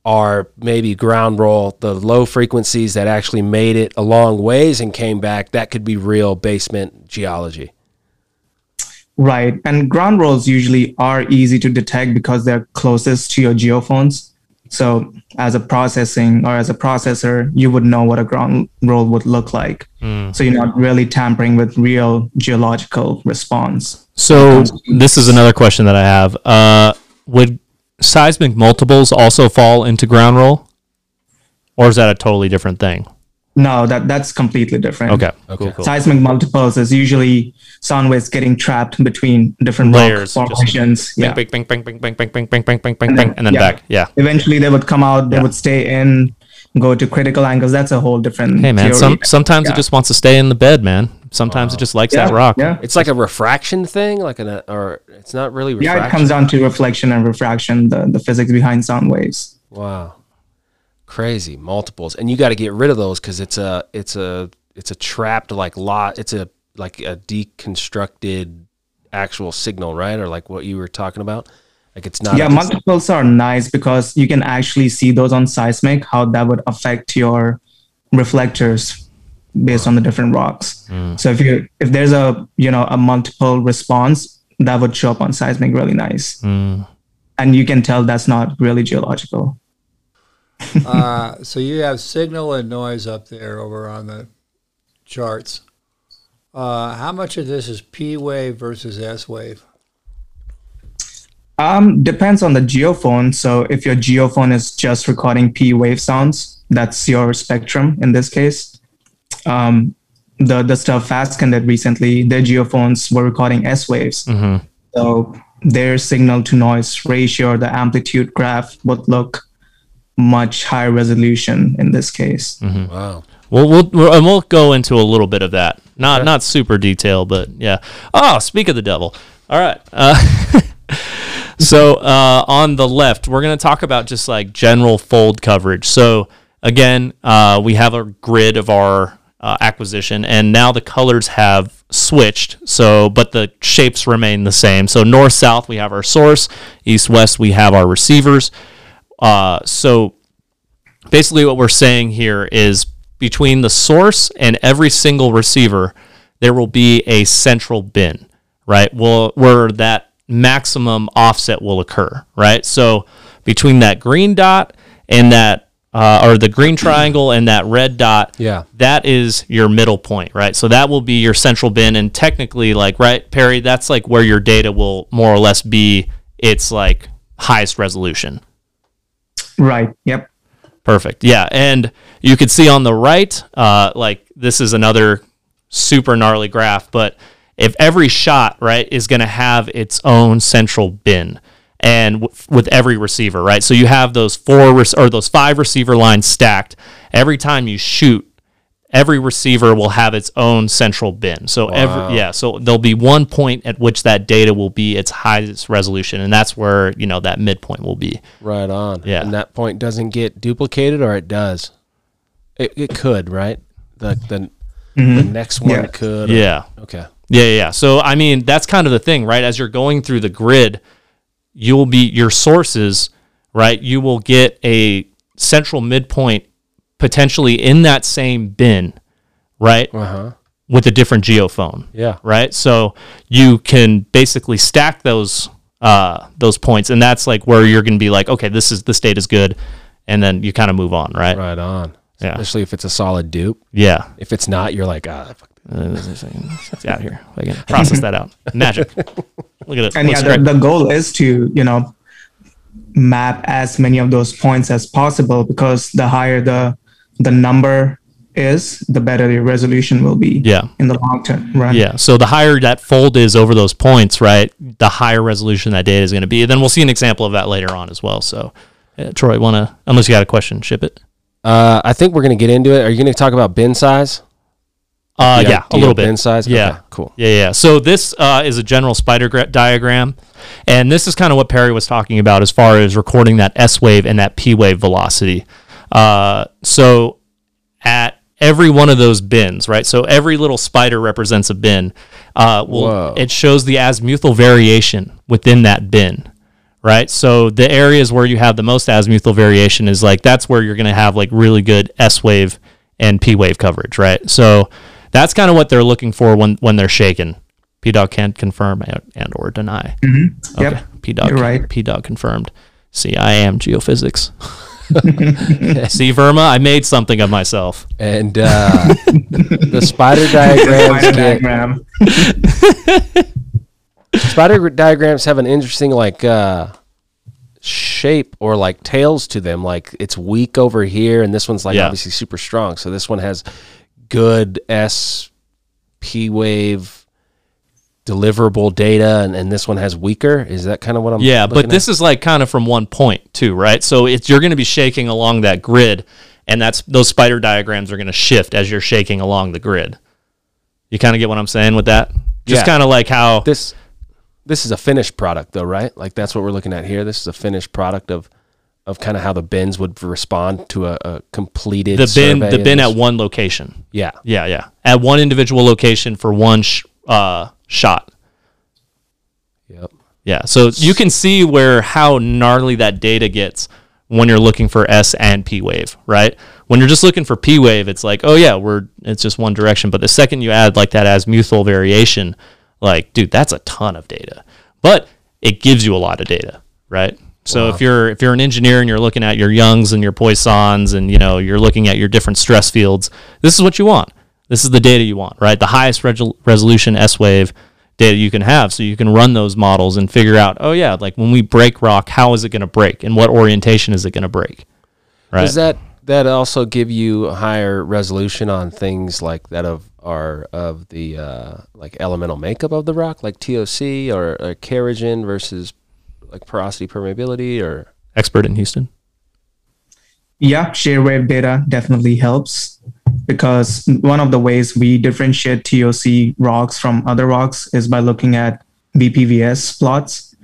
are maybe ground roll. The low frequencies that actually made it a long ways and came back that could be real basement geology. Right. And ground rolls usually are easy to detect because they're closest to your geophones. So as a processing or as a processor, you would know what a ground roll would look like. So you're not really tampering with real geological response. So this is another question that I have. Uh, would seismic multiples also fall into ground roll, or is that a totally different thing? No, that that's completely different. Okay, cool, cool. Seismic multiples is usually sound waves getting trapped between different Layers, rock just formations. Yeah. Bing, bing, bing, bing, bing, bing, bing, bing, bing, bing, bing, And then- and then yeah. back. Yeah. Eventually, they would come out. They Yeah. would stay in, go to critical angles. That's a whole different. Hey man, theory. some sometimes it just wants to stay in the bed, man. Sometimes it just likes yeah, that rock. Yeah, It's like a refraction thing, like an or it's not really refraction. yeah. It comes down to reflection and refraction, the the physics behind sound waves. Wow. Crazy multiples. And you got to get rid of those cuz it's a it's a it's a trapped like lot it's a like a deconstructed actual signal, right? Or like what you were talking about? Like it's not yeah, a- multiples are nice because you can actually see those on seismic how that would affect your reflectors based on the different rocks. So if you if there's a you know a multiple response that would show up on seismic really nice, and you can tell that's not really geological. Uh, so you have signal and noise up there over on the charts. Uh, how much of this is P wave versus S wave? Um, depends on the geophone. So if your geophone is just recording P wave sounds, that's your spectrum in this case. Um, the the stuff Fasken did recently, their geophones were recording S waves. So their signal to noise ratio the amplitude graph would look much higher resolution in this case. Wow. We'll, we'll, we'll and we'll go into a little bit of that. Not not super detail, but yeah. Oh, speak of the devil. All right. Uh, so uh, on the left, we're going to talk about just like general fold coverage. So again, uh, we have a grid of our uh, acquisition, and now the colors have switched. So, but the shapes remain the same. So north south, we have our source. East west, we have our receivers. Uh, so basically what we're saying here is between the source and every single receiver there will be a central bin right well where that maximum offset will occur right so between that green dot and that uh, or the green triangle and that red dot Yeah. that is your middle point right so that will be your central bin and technically like right perry that's like where your data will more or less be its like highest resolution Right. Yep. Perfect. Yeah, and you could see on the right, uh, like this is another super gnarly graph. But if every shot right is going to have its own central bin, and w- with every receiver, right? So you have those four rec- or those five receiver lines stacked. Every time you shoot, every receiver will have its own central bin. So every yeah, so there'll be one point at which that data will be its highest resolution, and that's where you know that midpoint will be. Right on. Yeah. And that point doesn't get duplicated or it does. It, it could, right? The the, the mm-hmm. next one Yeah. could. or- Yeah. Okay. Yeah, yeah, yeah. So I mean, that's kind of the thing, right? As you're going through the grid, you'll be your sources, right? You will get a central midpoint potentially in that same bin, right? Uh huh. With a different geophone. Yeah. Right? So you can basically stack those uh those points and that's like where you're going to be like, okay, this is this data is good and then you kind of move on, right? Right on. Yeah. Especially if it's a solid dupe. Yeah. If it's not, you're like, ah, fuck. Uh, It's out here. I can process that out. Magic. Look at it. and Looks yeah, the, the goal is to you know map as many of those points as possible because the higher the the number is, the better the resolution will be Yeah. in the long term. Right. Yeah. So the higher that fold is over those points, right, the higher resolution that data is going to be. And then we'll see an example of that later on as well. So, uh, Troy, want to, unless you got a question, ship it. Uh, I think we're gonna get into it. Are you gonna talk about bin size? Uh, yeah, a little bit. Size. Yeah. Okay, cool. Yeah, yeah. So this uh, is a general spider gra- diagram, and this is kind of what Perry was talking about as far as recording that S wave and that P wave velocity. Uh, so at every one of those bins, right? So every little spider represents a bin. Uh, Whoa. well, it shows the azimuthal variation within that bin. Right, so the areas where you have the most azimuthal variation is like that's where you're going to have like really good S wave and P wave coverage, right? So that's kind of what they're looking for when when they're shaken. P dog can't confirm and, and or deny. Yep. P dog, right. P dog confirmed. See, I am geophysics. See, Verma, I made something of myself. And uh, the spider diagrams Spider get, diagram. spider diagrams have an interesting like uh, shape or like tails to them. Like it's weak over here, and this one's like Yeah. obviously super strong. So this one has good S P wave deliverable data, and, and this one has weaker. Is that kind of what I'm? Yeah, but this is like kind of from one point too, right? So it's you're going to be shaking along that grid, and that's those spider diagrams are going to shift as you're shaking along the grid. You kind of get what I'm saying with that? Just Yeah. kind of like how this this is a finished product though, right? Like that's what we're looking at here. This is a finished product of of kind of how the bins would respond to a, a completed the bin the bin at one location. yeah Yeah, yeah. At one individual location for one sh- uh, shot. yep Yeah. So you can see where how gnarly that data gets when you're looking for S and P wave, right? When you're just looking for P wave, it's like, oh yeah, we're it's just one direction. But the second you add like that azimuthal variation, like, dude, that's a ton of data. But it gives you a lot of data, right? So if you're if you're an engineer and you're looking at your Youngs and your Poissons and you know you're looking at your different stress fields, this is what you want. This is the data you want, right? The highest resol- resolution S wave data you can have, so you can run those models and figure out, oh yeah, like when we break rock, how is it going to break, and what orientation is it going to break, right? does that that also give you a higher resolution on things like that of are of the uh, like elemental makeup of the rock like toc or, or kerogen versus like porosity permeability or Expert in Houston. Yeah, shear wave data definitely helps because one of the ways we differentiate TOC rocks from other rocks is by looking at VPVS plots.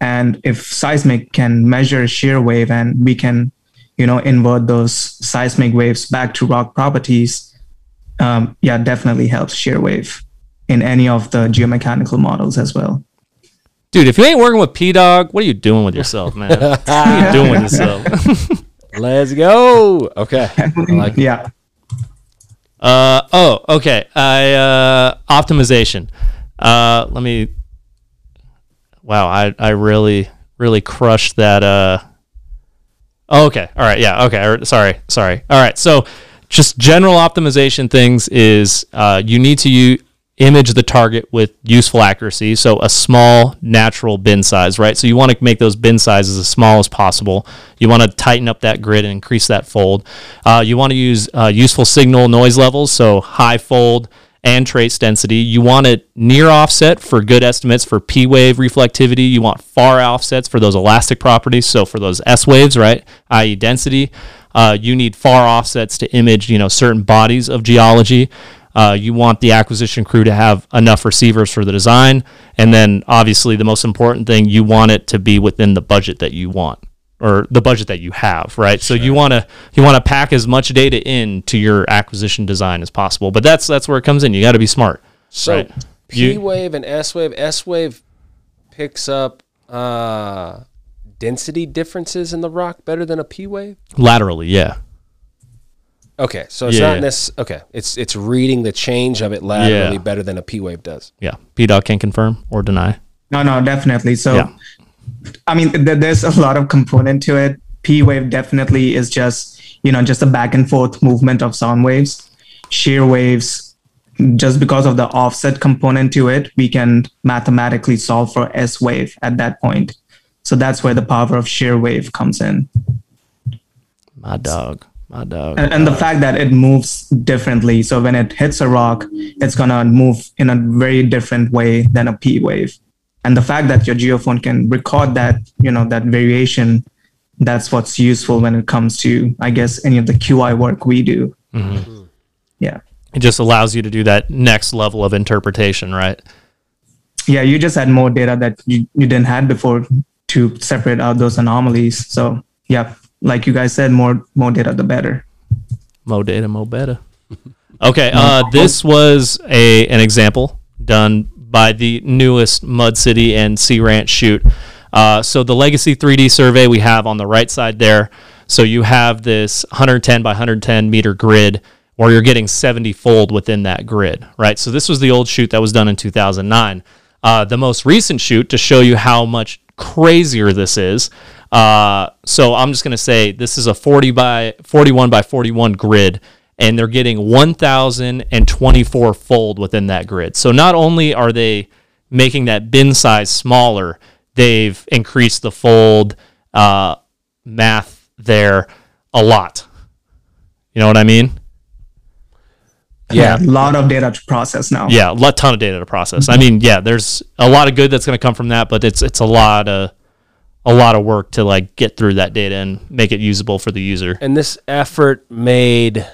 And if seismic can measure shear wave and we can, you know, invert those seismic waves back to rock properties, um, yeah, definitely helps shear wave in any of the geomechanical models as well. Dude, if you ain't working with P Dog, what are you doing with yourself, man? what are you doing with yourself? let's go okay I like yeah. Uh oh, okay. I uh optimization. Uh let me Wow, I I really really crushed that uh oh, okay. All right. Yeah. Okay. er, Sorry. Sorry. All right. So just general optimization things is uh, you need to u- image the target with useful accuracy. So a small natural bin size, right? So you want to make those bin sizes as small as possible. You want to tighten up that grid and increase that fold. Uh, you want to use uh, useful signal noise levels, so high fold and trace density. You want it near offset for good estimates for P wave reflectivity. You want far offsets for those elastic properties. So for those S waves, right, i.e. density, uh, you need far offsets to image, you know, certain bodies of geology. Uh, you want the acquisition crew to have enough receivers for the design, and then obviously the most important thing, you want it to be within the budget that you want or the budget that you have, right? So you want to you want to pack as much data in to your acquisition design as possible. But that's that's where it comes in. You got to be smart. So Right. P You- wave and S wave. S wave picks up uh, density differences in the rock better than a P wave. Laterally, yeah. Okay, so it's Yeah, not yeah. this. Okay, it's it's reading the change of it laterally Yeah. better than a P wave does. Yeah. P dog can confirm or deny. No, no, definitely. So, Yeah. I mean, th- there's a lot of component to it. P wave definitely is just, you know, just a back and forth movement of sound waves. Shear waves, just because of the offset component to it, we can mathematically solve for S wave at that point. So that's where the power of shear wave comes in. My dog. My dog. and, and the fact that it moves differently. So when it hits a rock it's going to move in a very different way than a p wave. And the fact that your geophone can record that you know that variation that's what's useful when it comes to i guess any of the qi work we do. Mm-hmm. Yeah. It just allows you to do that next level of interpretation, right? yeah you just had more data that you, you didn't had before to separate out those anomalies. So yeah like you guys said more more data the better More data, more better. Okay, uh, this was a an example done by the newest Mud City and Sea Ranch shoot. Uh, so the Legacy 3D survey we have on the right side there. So you have this 110 by 110 meter grid where you're getting 70 fold within that grid, right? So this was the old shoot that was done in 2009. Uh, the most recent shoot to show you how much crazier this is. Uh, so I'm just going to say this is a 40 by 41 by 41 grid, and they're getting 1,024 fold within that grid. So not only are they making that bin size smaller, they've increased the fold uh, math there a lot. You know what I mean? Yeah. a lot of data to process now Yeah, a lot, ton of data to process. I mean, yeah, there's a lot of good that's going to come from that, but it's it's a lot of a lot of work to like get through that data and make it usable for the user. And this effort made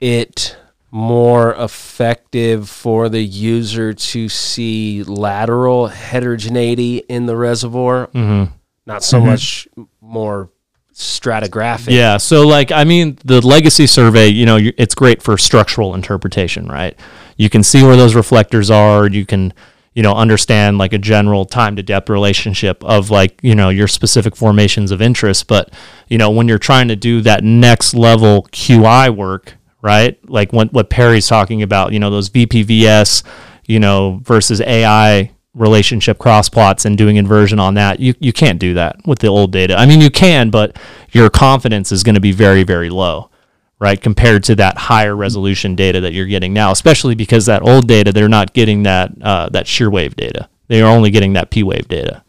it more effective for the user to see lateral heterogeneity in the reservoir, mm-hmm. not so much more stratigraphic. Yeah, so like I mean, the legacy survey, you know, it's great for structural interpretation, right? You can see where those reflectors are. You can, you know, understand like a general time to depth relationship of like you know your specific formations of interest. But you know, when you're trying to do that next level QI work, right? Like what what Perry's talking about, you know, those VPVS, you know, versus AI relationship cross plots and doing inversion on that. You you can't do that with the old data. I mean, you can, but your confidence is going to be very very low, right? Compared to that higher resolution data that you're getting now, especially because that old data they're not getting that uh, that shear wave data. They are only getting that P wave data,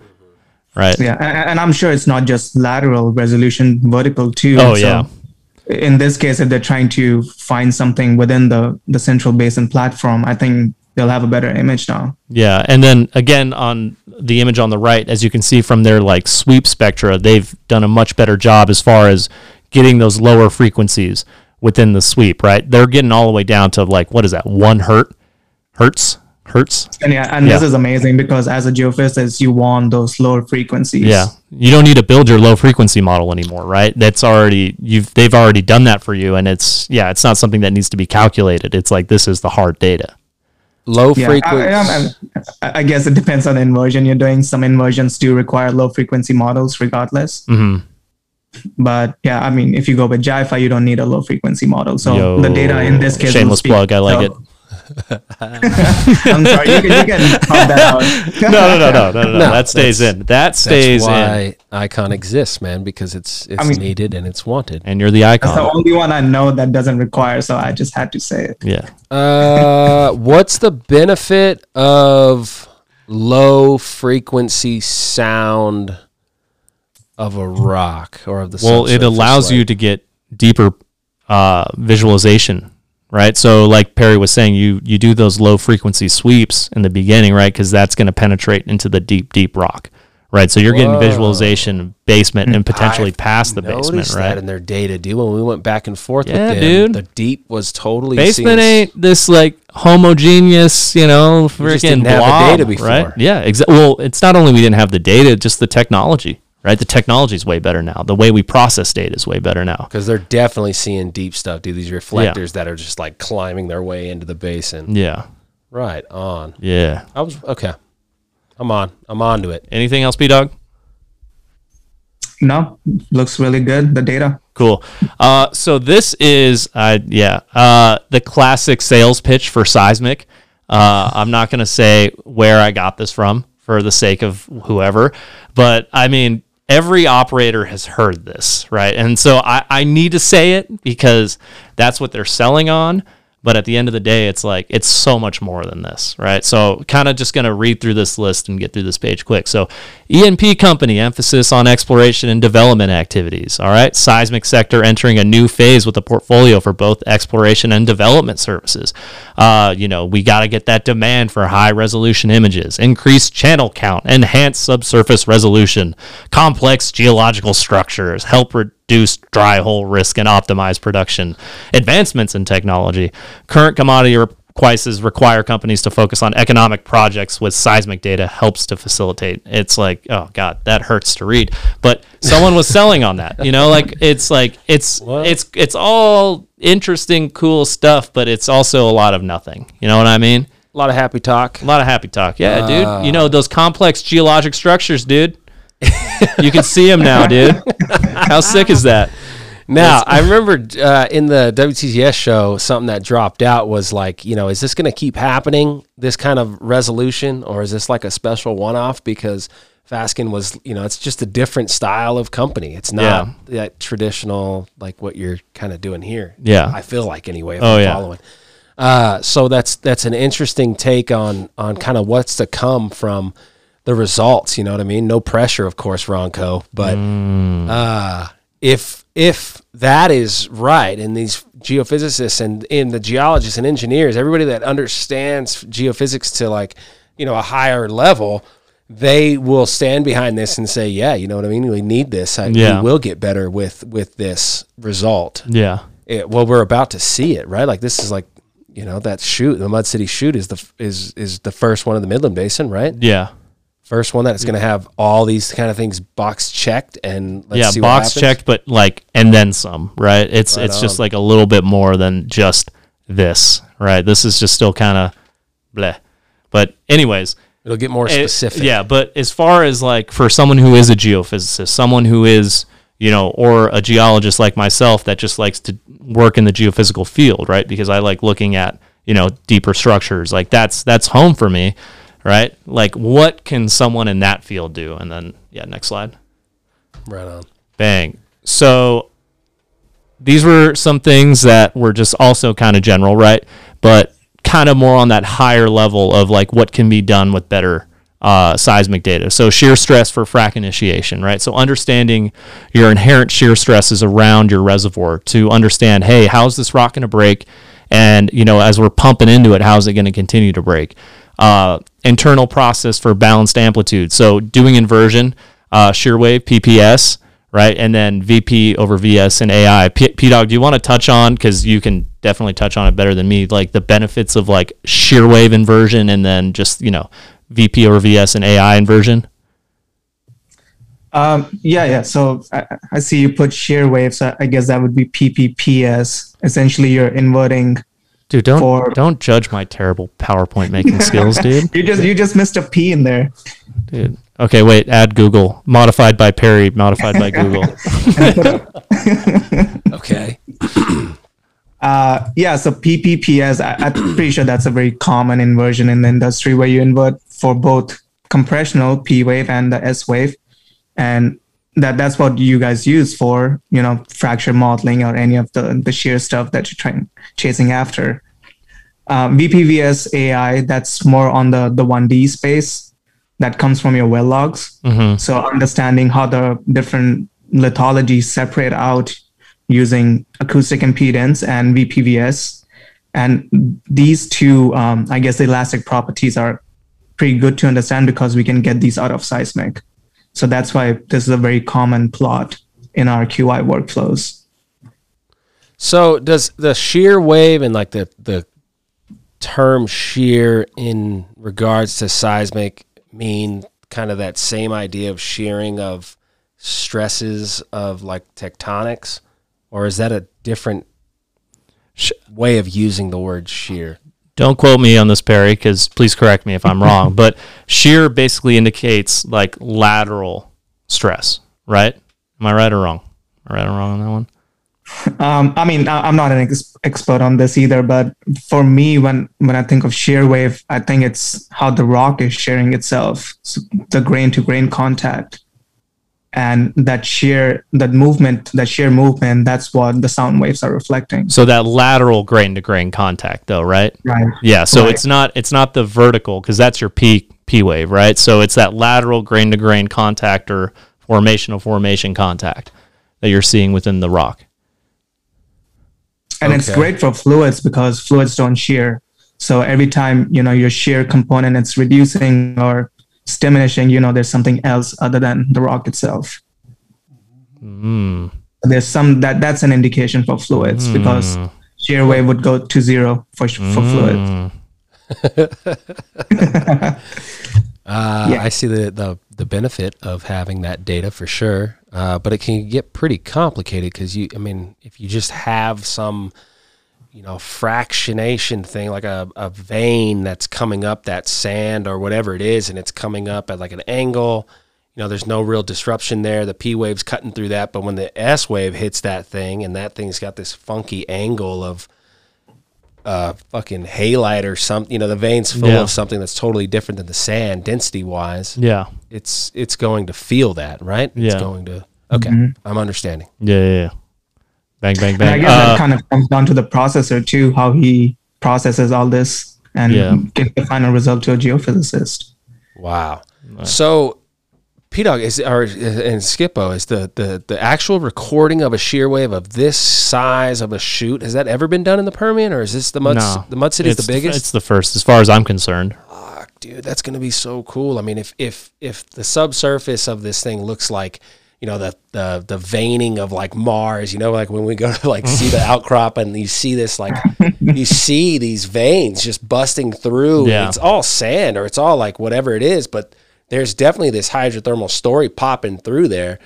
right? Yeah, and I'm sure it's not just lateral resolution, vertical too. Oh, yeah. In this case, if they're trying to find something within the the central basin platform, I think they'll have a better image now. Yeah, and then again on the image on the right, as you can see from their like sweep spectra, they've done a much better job as far as getting those lower frequencies within the sweep. Right, they're getting all the way down to like what is that one hertz, hertz, hertz. And yeah, and this is amazing because as a geophysicist, you want those lower frequencies. Yeah, you don't need to build your low frequency model anymore, right? That's already you've they've already done that for you, and it's yeah, it's not something that needs to be calculated. It's like this is the hard data. Low Yeah, frequency. I, I, I- I guess it depends on the inversion you're doing. Some inversions do require low frequency models, regardless. Mhm. But yeah, I mean, if you go with JIFI, you don't need a low frequency model. So Yo, the data in this case, shameless speak- plug. I like it. I'm sorry, you can, you can cut that out. No, no, no, no, no, no. No, that stays in. That stays That's in. why Ikon exists, man, because it's it's mean- needed and it's wanted. And you're the icon. That's the only one I know that doesn't require, so I just had to say it. Yeah. Uh, what's the benefit of low frequency sound of a rock or of the Well, it allows you to get deeper uh, visualization, right? So, like Perry was saying, you you do those low frequency sweeps in the beginning, right? Because that's going to penetrate into the deep, deep rock, right? So you're getting visualization basement and potentially I've past the basement, right? In their data, dude. When we went back and forth Yeah, with them, dude. the deep was totally basement ain't this like homogeneous, you know, freaking didn't have the blob, data before. right? Yeah, exactly. Well, it's not only we didn't have the data, just the technology, right? The technology is way better now. The way we process data is way better now. because they're definitely seeing deep stuff, dude. These reflectors that are just like climbing their way into the basin. Yeah. Right on. Yeah. I was okay. I'm on. I'm on to it. Anything else, P Dog? No, looks really good. The data. Cool. Uh, so this is, uh, yeah, uh, the classic sales pitch for Seismic. Uh, I'm not going to say where I got this from for the sake of whoever, but I mean, every operator has heard this, right? And so I, I need to say it because that's what they're selling on. But at the end of the day, it's like it's so much more than this, right? So, kind of just going to read through this list and get through this page quick. So, E&P company emphasis on exploration and development activities. All right, seismic sector entering a new phase with a portfolio for both exploration and development services. Uh, you know, we got to get that demand for high resolution images, increased channel count, enhanced subsurface resolution, complex geological structures, help reduce dry hole risk and optimize production, advancements in technology. Current commodity prices require companies to focus on economic projects with seismic data helps to facilitate. It's like, oh god, that hurts to read. But someone was selling on that. You know, like it's like it's it's it's all interesting, cool stuff, but it's also a lot of nothing. You know what I mean? A lot of happy talk. A lot of happy talk. Yeah, dude. Ah. You know those complex geologic structures, dude. you can see him now, dude. How sick is that? Now, I remember uh, in the WTTS show, something that dropped out was like, you know, is this going to keep happening, this kind of resolution, or is this like a special one off? Because Fasken was, you know, it's just a different style of company. It's not Yeah. that traditional, like what you're kind of doing here. Yeah. I feel like anyway, Oh, I'm yeah. following. Uh, so that's that's an interesting take on on kind of what's to come from the results. You know what I mean? No pressure, of course, Ronco, but Mm. uh, if if that is right, and these geophysicists and in the geologists and engineers, everybody that understands geophysics to like you know a higher level, they will stand behind this and say, yeah, you know what I mean. We need this. I, Yeah. We will get better with with this result. Yeah. It, well, we're about to see it, right? Like this is like you know that shoot, the Mud City shoot is the is is the first one in the Midland Basin, right? Yeah. First one that's going to have all these kind of things box checked and let's yeah, box checked, but like, and then some, right? It's Right it's just like a little bit more than just this, right? This is just still kind of bleh. But anyways, It'll get more it- specific. yeah, but as far as like for someone who is a geophysicist, someone who is you know, or a geologist like myself that just likes to work in the geophysical field, right? Because I like looking at you know deeper structures. Like that's that's home for me, right? Like what can someone in that field do? And then yeah, next slide. Right on. Bang. So these were some things that were just also kind of general, right? But kind of more on that higher level of like what can be done with better uh, seismic data. So shear stress for frac initiation, right? So understanding your inherent shear stresses around your reservoir to understand, hey, how's this rock going to break? And you know, as we're pumping into it, how's it going to continue to break? Uh, internal process for balanced amplitude. So doing inversion, uh, shear wave, PPS, right? And then VP over VS and AI. P, Dog, do you want to touch on because you can definitely touch on it better than me, like the benefits of like shear wave inversion and then just you know VP over VS and AI inversion? Um, yeah, yeah. So I, I see you put shear waves. I, I guess that would be PPPS. Essentially, you're inverting. Dude, don't For- don't judge my terrible PowerPoint making skills, dude. You just you just missed a P in there. Dude. Okay, wait. Add Google. Modified by Perry. Modified by Google. Okay. Uh, yeah, so PPPS, I, I'm pretty sure that's a very common inversion in the industry where you invert for both compressional P wave and the S wave. And that that's what you guys use for, you know, fracture modeling or any of the, the shear stuff that you're trying chasing after. Um, VPVS AI, that's more on the, the 1D space that comes from your well logs. Mhm. So understanding how the different lithologies separate out using acoustic impedance and VPVS. And these two, um, I guess the elastic properties are pretty good to understand because we can get these out of seismic. So that's why this is a very common plot in our QI workflows. So does the shear wave and like the the term shear in regards to seismic mean kind of that same idea of shearing of stresses of like tectonics or is that a different Sh- way of using the word shear? Don't quote me on this, Perry, because please correct me if I'm wrong. But shear basically indicates like lateral stress, right? Am I right or wrong? Am I right or wrong on that one? Um, I mean, I'm not an ex- expert on this either, but for me, when when I think of shear wave, I think it's how the rock is shearing itself, so the grain to grain contact, and that shear, that movement, that shear movement, that's what the sound waves are reflecting. So that lateral grain to grain contact, though, right? Right. Yeah. So Right. it's not it's not the vertical because that's your P P wave, right? So it's that lateral grain to grain contact or formation of formation contact that you're seeing within the rock. and it's great for fluids because fluids don't shear so every time you know your shear component it's reducing or diminishing you know there's something else other than the rock itself Mm. there's some that that's an indication for fluids because shear wave would go to zero for for fluid Mm. Uh, Yeah. I see the, the the benefit of having that data for sure, uh, but it can get pretty complicated because you, I mean, if you just have some, you know, fractionation thing like a, a vein that's coming up that sand or whatever it is, and it's coming up at like an angle, you know, there's no real disruption there. The P wave's cutting through that, but when the S wave hits that thing, and that thing's got this funky angle of uh, fucking halite or something. You know, the veins full Yeah. of something that's totally different than the sand density wise. Yeah. It's it's going to feel that, right? It's Yeah. going to. Okay, I'm understanding. Yeah. Yeah. yeah. Bang bang and i guess Uh, that kind of comes down to the processor too how he processes all this and Yeah. gives the final result to a geophysicist Wow. So, P Dog is or and Skippo is the, the the actual recording of a shear wave of this size of a shoot. Has that ever been done in the Permian, or is this the mud no. the Mud City is the biggest? It's the first, as far as I'm concerned. Fuck, dude, that's gonna be so cool. I mean, if if if the subsurface of this thing looks like you know the the the veining of like Mars, you know, like when we go to like see the outcrop and you see this like you see these veins just busting through. Yeah. It's all sand or it's all like whatever it is, but there's definitely this hydrothermal story popping through there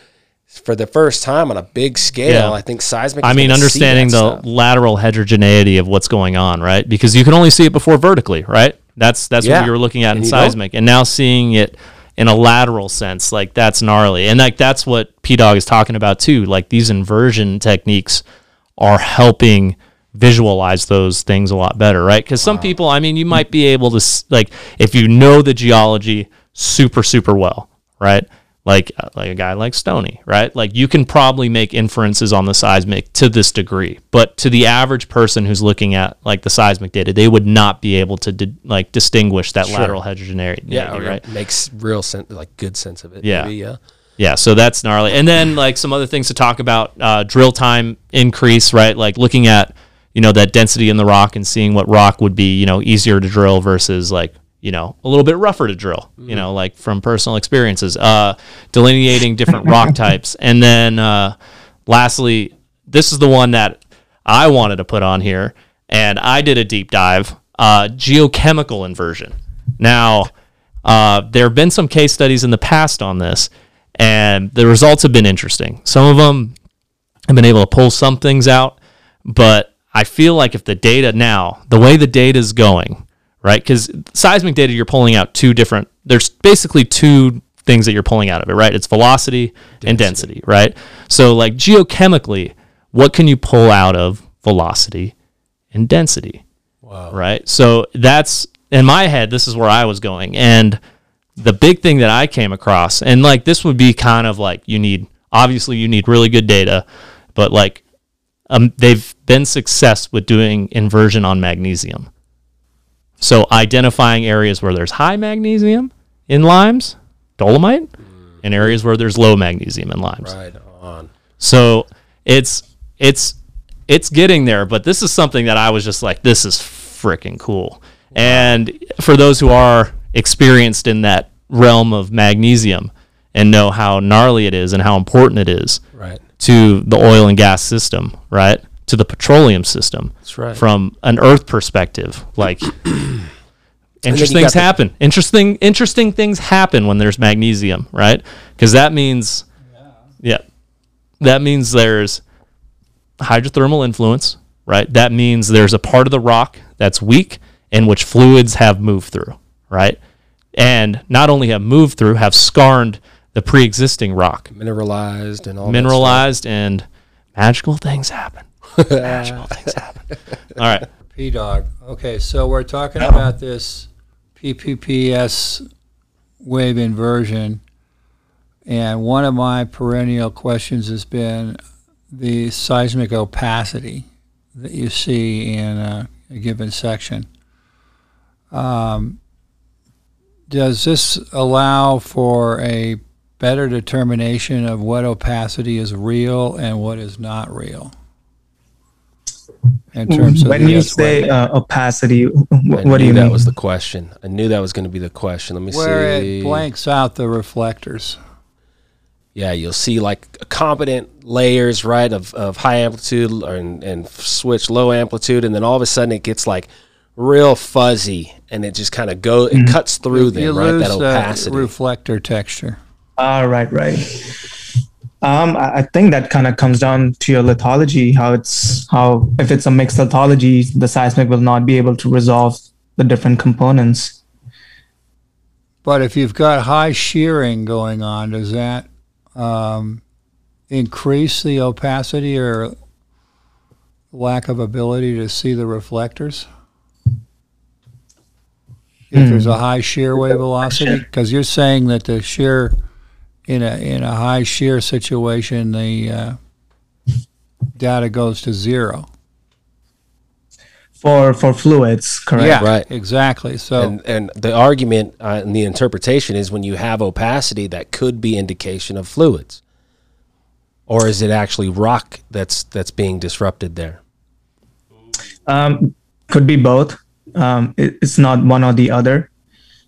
for the first time on a big scale. Yeah. I think seismic. I mean, understanding the stuff. lateral heterogeneity of what's going on, right? Because you can only see it before vertically, right? That's that's Yeah. what you were looking at And in you don't- seismic, and now seeing it in a lateral sense, like that's gnarly, and like that's what P Dog is talking about too. Like these inversion techniques are helping visualize those things a lot better, right? Because some people, I mean, you might be able to like if you know the geology super super well, right? Like uh, like a guy like Stony, right? Like you can probably make inferences on the seismic to this degree, but to the average person who's looking at like the seismic data, they would not be able to di- like distinguish that lateral heterogeneity, yeah, right? makes real sense, like good sense of it. Yeah. maybe, yeah. Yeah, so that's gnarly. And then like some other things to talk about, uh, drill time increase, right? Like looking at you know that density in the rock and seeing what rock would be you know easier to drill versus like you know a little bit rougher to drill. You know, like from personal experiences, uh, delineating different rock types, and then uh, lastly, this is the one that I wanted to put on here, and I did a deep dive. Uh, geochemical inversion. Now, uh, there have been some case studies in the past on this, and the results have been interesting. Some of them have been able to pull some things out, but I feel like if the data now, the way the data is going, right? Because seismic data, you're pulling out two different. There's basically two things that you're pulling out of it, right? It's velocity and density, right? So, like geochemically, what can you pull out of velocity and density? Wow. right? So that's in my head. This is where I was going, and the big thing that I came across, and like this would be kind of like you need obviously you need really good data, but like um, they've been success with doing inversion on magnesium. So identifying areas where there's high magnesium in limes, dolomite, mm. and areas where there's low magnesium in limes. Right on. So it's it's it's getting there, but this is something that I was just like, this is freaking cool. And for those who are experienced in that realm of magnesium and know how gnarly it is and how important it is Right. to the oil and gas system, right? To the petroleum system. That's right. From an earth perspective, like interesting things the- happen. Interesting interesting things happen when there's magnesium, right? Cuz that means yeah. That means there's hydrothermal influence, right? That means there's a part of the rock that's weak in which fluids have moved through, right? And not only have moved through, have scarred the pre-existing rock, Mineralized and all that mineralized, and magical things happen. Magical things happen. All right. P Dog. Okay, so we're talking about this PPPS wave inversion, and one of my perennial questions has been the seismic opacity that you see in a, a given section. Um, does this allow for a better determination of what opacity is real and what is not real? In terms of when you S say uh, opacity, wh- I what do you that mean? That was the question. I knew that was going to be the question. Let me where see. it blanks out the reflectors. Yeah, you'll see like competent layers, right, of, of high amplitude or, and, and switch low amplitude, and then all of a sudden it gets like real fuzzy, and it just kind of go it cuts through you them, right? lose That the opacity. reflector texture. Ah, right, right. Um, I I think that kind of comes down to your lithology. How it's how if it's a mixed lithology, the seismic will not be able to resolve the different components. But if you've got high shearing going on, does that um, increase the opacity or lack of ability to see the reflectors? If there's a high shear wave velocity, because you're saying that the shear in a in a high shear situation, the uh, data goes to zero. For for fluids, correct? Yeah, Right. Exactly. So and and the argument uh, and the interpretation is when you have opacity, that could be indication of fluids, or is it actually rock that's that's being disrupted there? Um, could be both. Um, it, it's not one or the other.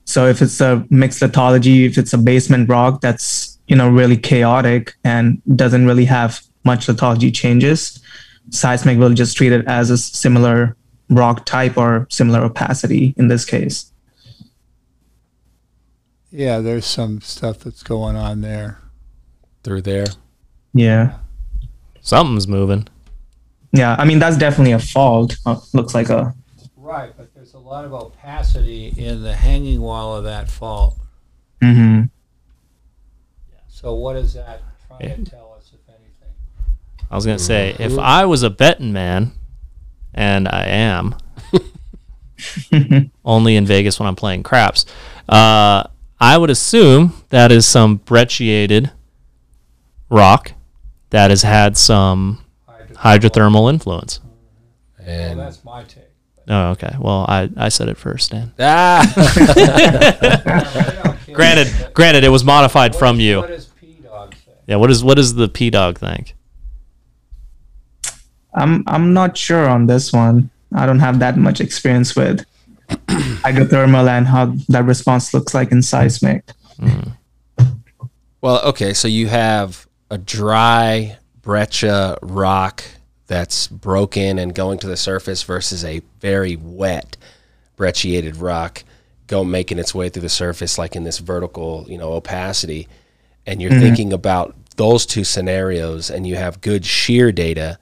So if it's a mixed lithology, if it's a basement rock that's you know really chaotic and doesn't really have much lithology changes, seismic will just treat it as a similar rock type or similar opacity in this case. yeah, there's some stuff that's going on there. Through there, Yeah, Something's moving. yeah. I mean that's definitely a fault. Uh, looks like a Right, but there's a lot of opacity in the hanging wall of that fault. Mm-hmm. So what is that trying Yeah. to tell us, if anything? I was gonna say if I was a betting man, and I am, only in Vegas when I'm playing craps, uh, I would assume that is some brecciated rock that has had some hydrothermal influence. Well, and that's my take. Oh, okay. Well, I, I said it first, Dan. ah, Granted, granted, it was modified from you. What does P Dog say? Yeah. What is what does the P dog think? I'm I'm not sure on this one. I don't have that much experience with hydrothermal and how that response looks like in seismic. Well, okay, so you have a dry breccia rock that's broken and going to the surface versus a very wet brecciated rock go making its way through the surface like in this vertical, you know, opacity. And you're mm-hmm. thinking about those two scenarios and you have good shear data,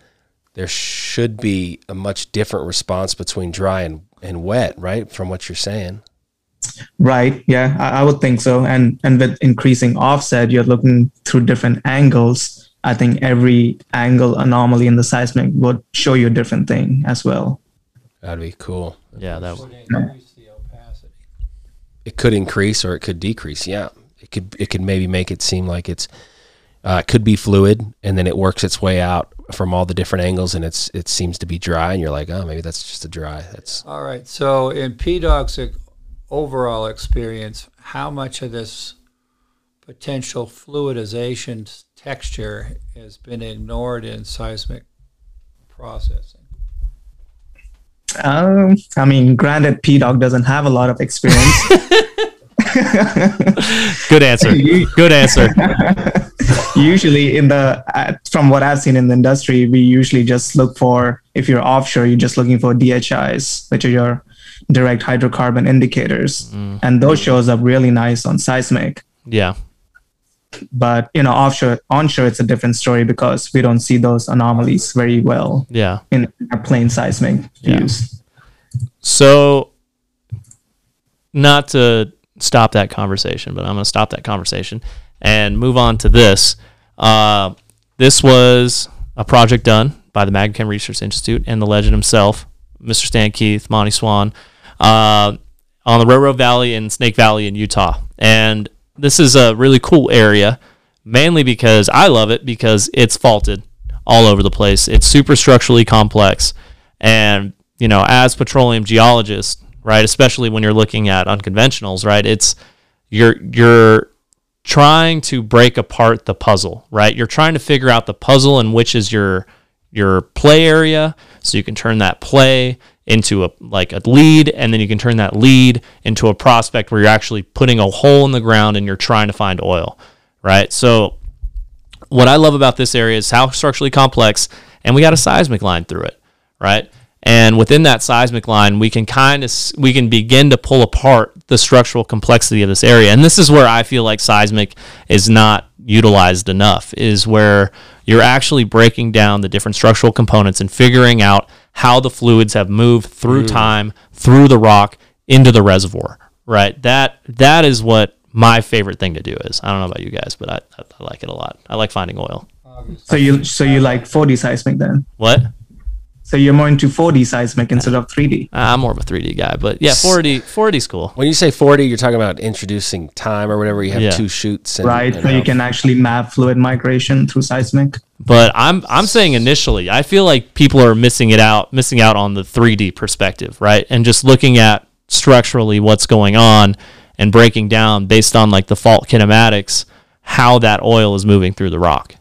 there should be a much different response between dry and, and wet, right? From what you're saying. Right. Yeah, I, I would think so. And and with increasing offset, you're looking through different angles. I think every angle anomaly in the seismic would show you a different thing as well. That'd be cool. Yeah, that Would increase the opacity. it could increase or it could decrease. Yeah, it could it could maybe make it seem like it's uh, it could be fluid, and then it works its way out from all the different angles, and it's it seems to be dry, and you're like, oh, maybe that's just a dry. That's All right. So in P Dog's overall experience, how much of this potential fluidization s- texture has been ignored in seismic processing? Um, I mean, granted, P Dog doesn't have a lot of experience. good answer. Good answer. usually in the uh, from what i've seen in the industry we usually just look for if you're offshore you're just looking for dhis which are your direct hydrocarbon indicators and those shows up really nice on seismic Yeah. But you know offshore onshore it's a different story because we don't see those anomalies very well Yeah. in our plain seismic Yeah. views So not to stop that conversation, but I'm going to stop that conversation and move on to this. Uh, this was a project done by the MagmaChem Research Institute and the legend himself, Mr. Stan Keith, Monte Swan, uh, on the Railroad Valley in Snake Valley in Utah. And this is a really cool area, mainly because I love it because it's faulted all over the place. It's super structurally complex. And, you know, as petroleum geologists, right, especially when you're looking at unconventionals, right, it's you're you're trying to break apart the puzzle, right? You're trying to figure out the puzzle and which is your your play area so you can turn that play into a like a lead and then you can turn that lead into a prospect where you're actually putting a hole in the ground and you're trying to find oil, right? So what I love about this area is how structurally complex and we got a seismic line through it, right? And within that seismic line, we can kind of we can begin to pull apart the structural complexity of this area. And this is where I feel like seismic is not utilized enough. Is where you're actually breaking down the different structural components and figuring out how the fluids have moved through mm. time, through the rock, into the reservoir. Right. That that is what my favorite thing to do is. I don't know about you guys, but I, I, I like it a lot. I like finding oil. So you so you like 4D seismic then? What? So you're more into 4D seismic instead of 3D. Uh, I'm more of a 3D guy, but yeah, 4D 4D's cool. When you say 40, you're talking about introducing time or whatever. You have Yeah. two shoots. And, Right. and So you can actually map fluid migration through seismic. But I'm I'm saying initially, I feel like people are missing it out, missing out on the 3D perspective, right? And just looking at structurally what's going on and breaking down based on like the fault kinematics how that oil is moving through the rock.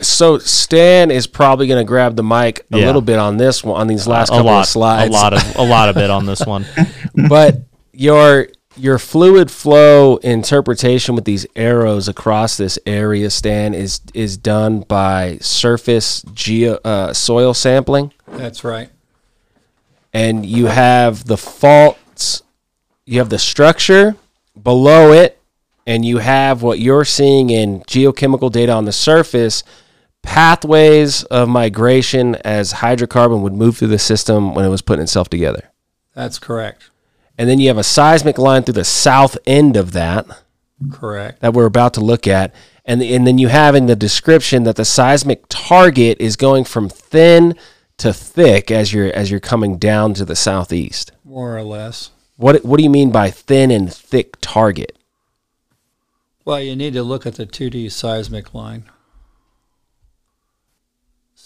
So Stan is probably going to grab the mic a Yeah. little bit on this one, on these last a couple lot, of slides. a lot of a lot of it on this one. but your your fluid flow interpretation with these arrows across this area, Stan, is is done by surface geo uh, soil sampling, That's right. and you have the faults, you have the structure below it, and you have what you're seeing in geochemical data on the surface. Pathways of migration as hydrocarbon would move through the system when it was putting itself together. That's correct. And then you have a seismic line through the south end of that Correct. that we're about to look at. And, and then you have in the description that the seismic target is going from thin to thick as you're as you're coming down to the southeast. More or less. What what do you mean by thin and thick target? Well, you need to look at the 2D seismic line.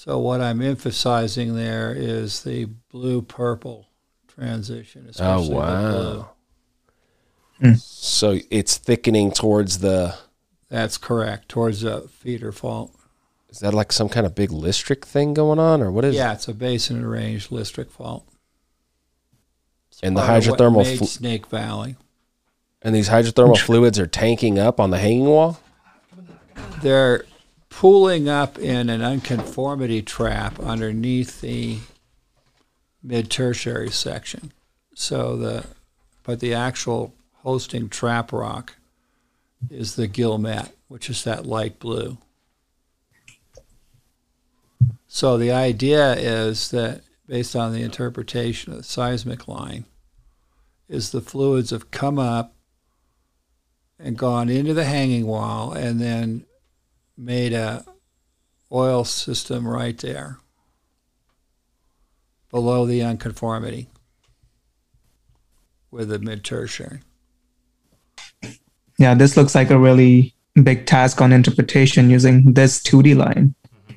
So what I'm emphasizing there is the blue-purple transition, oh, especially the wow. blue. Hmm. So it's thickening towards the That's correct, towards the feeder fault. is that like some kind of big listric thing going on or what is Yeah, it's a basin range listric fault. It's And the part of what hydrothermal fl- Snake Valley. and these hydrothermal fluids are tanking up on the hanging wall? They're pooling up in an unconformity trap underneath the mid-tertiary section. So the, but the actual hosting trap rock is the Guilmette, which is that light blue. So the idea is that, based on the interpretation of the seismic line, is the fluids have come up and gone into the hanging wall and then made a oil system right there below the unconformity with the mid tertiary. Yeah, this looks like a really big task on interpretation using this 2D line. Mm-hmm.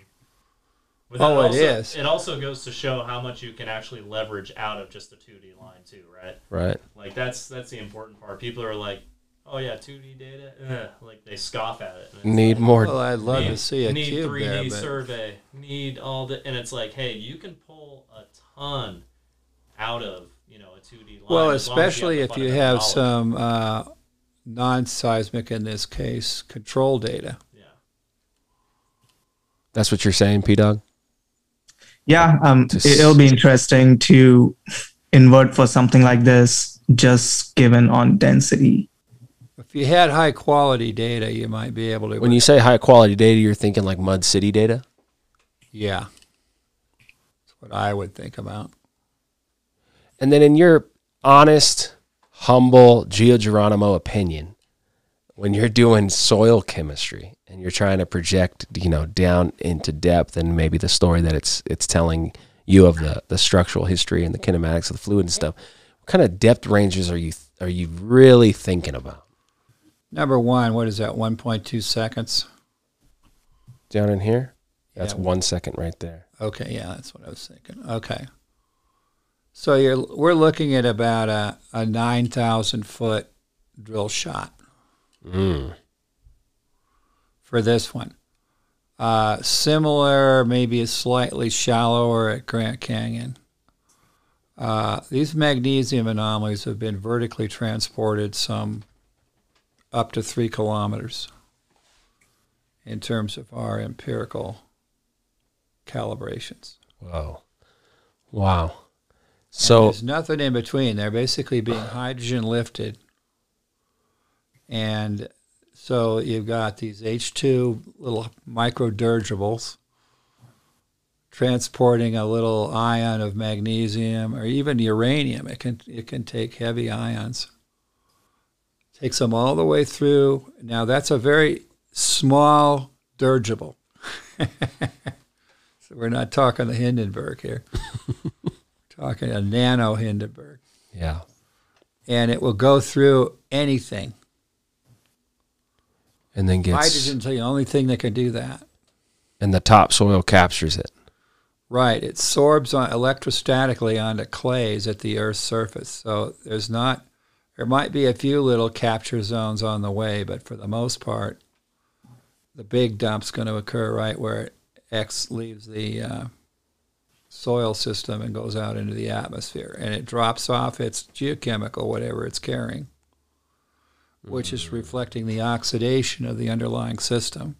But Oh, that it also, is. It also goes to show how much you can actually leverage out of just the 2D line too, right? Right. Like that's that's the important part. People are like, "Oh yeah, 2D data," Ugh. like they scoff at it. And Need like, more Well, I'd love to need- see a need cube 3D there, but survey, need all the, and it's like, hey, you can pull a ton out of you know a 2D line. well, as long especially you if have the you have knowledge. some uh, non-seismic, in this case, control data. Yeah. That's what you're saying, P Dog? Yeah, um, To it'll be interesting to invert for something like this, just given on density. If you had high quality data, you might be able to. When you say high quality data, you're thinking like Mud City data? yeah, that's what I would think about. And then in your honest humble Gio Geronimo opinion, when you're doing soil chemistry and you're trying to project, you know, down into depth and maybe the story that it's it's telling you of the the structural history and the kinematics of the fluid and stuff, what kind of depth ranges are you are you really thinking about Number one, what is that? One point two seconds. down in here? That's Yeah. one second right there. Okay, yeah, that's what I was thinking. Okay. So you're we're looking at about a, a nine thousand foot drill shot Mm. for this one. Uh, similar, maybe a slightly shallower at Grant Canyon. Uh, these magnesium anomalies have been vertically transported some up to three kilometers in terms of our empirical calibrations. Wow. Wow. And So there's nothing in between. They're basically being hydrogen lifted. And so you've got these H2 little micro dirigibles transporting a little ion of magnesium or even uranium. It can it can take heavy ions. Takes them all the way through. Now that's a very small dirigible. so we're not talking the Hindenburg here. talking a nano Hindenburg, yeah. and it will go through anything. And then gets Hydrogen's the only thing that can do that. and the topsoil captures it. Right, it sorbs on electrostatically onto clays at the Earth's surface. So there's not, there might be a few little capture zones on the way, but for the most part, the big dump's going to occur right where X leaves the uh, soil system and goes out into the atmosphere, and it drops off its geochemical whatever it's carrying, which is reflecting the oxidation of the underlying system.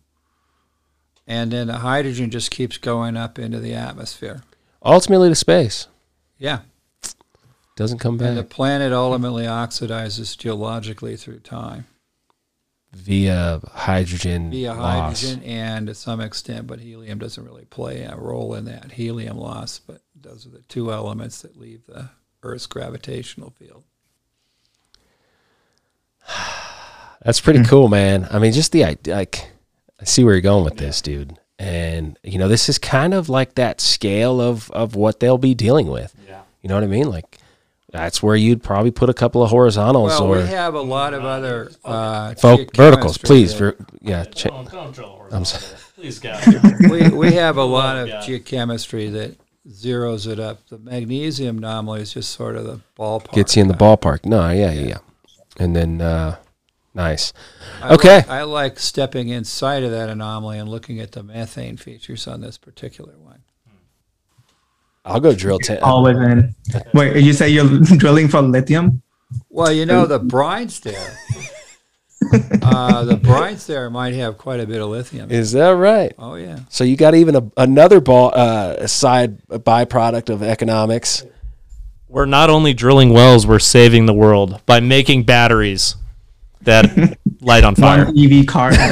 And then the hydrogen just keeps going up into the atmosphere. Ultimately to space. Yeah. Doesn't come back. And the planet ultimately oxidizes geologically through time via hydrogen via loss. hydrogen and to some extent, but helium doesn't really play a role in that helium loss. But those are the two elements that leave the Earth's gravitational field. That's pretty cool, man. I mean, just the idea, like, I see where you're going with this, dude. And you know, this is kind of like that scale of of what they'll be dealing with. Yeah. You know what I mean? Like, that's where you'd probably put a couple of horizontals Well, or we have a lot of other uh, fo- verticals, please. Ver- yeah, cha- Don't, don't drill I'm horizontal. Please, go. we, we have a lot of Yeah. geochemistry that zeroes it up. The magnesium anomaly is just sort of the ballpark. gets you in the ballpark. No, yeah, yeah, yeah. And then, uh, nice. I Okay. like- I like stepping inside of that anomaly and looking at the methane features on this particular one. I'll go drill ten. Always in. Wait, you say you're drilling for lithium? Well, you know, the brines there, uh, the brines there might have quite a bit of lithium. Is that right? Oh, yeah. So you got even a, another ball, uh, side byproduct of economics. We're not only drilling wells, we're saving the world by making batteries that light on fire. One EV car. at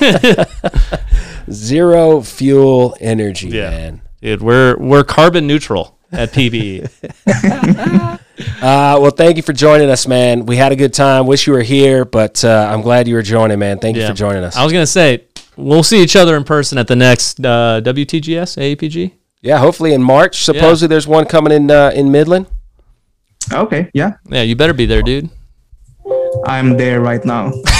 a time. Zero fuel energy, Yeah. man. Dude, we're we're carbon neutral at PBE. Uh, well, thank you for joining us, man. We had a good time. Wish you were here, but uh, I'm glad you were joining, man. Thank you for joining us. I was gonna say we'll see each other in person at the next uh, WTGS AAPG. yeah, hopefully in March. Supposedly there's one coming in uh, in Midland. okay, yeah. Yeah, you better be there, dude. I'm there right now.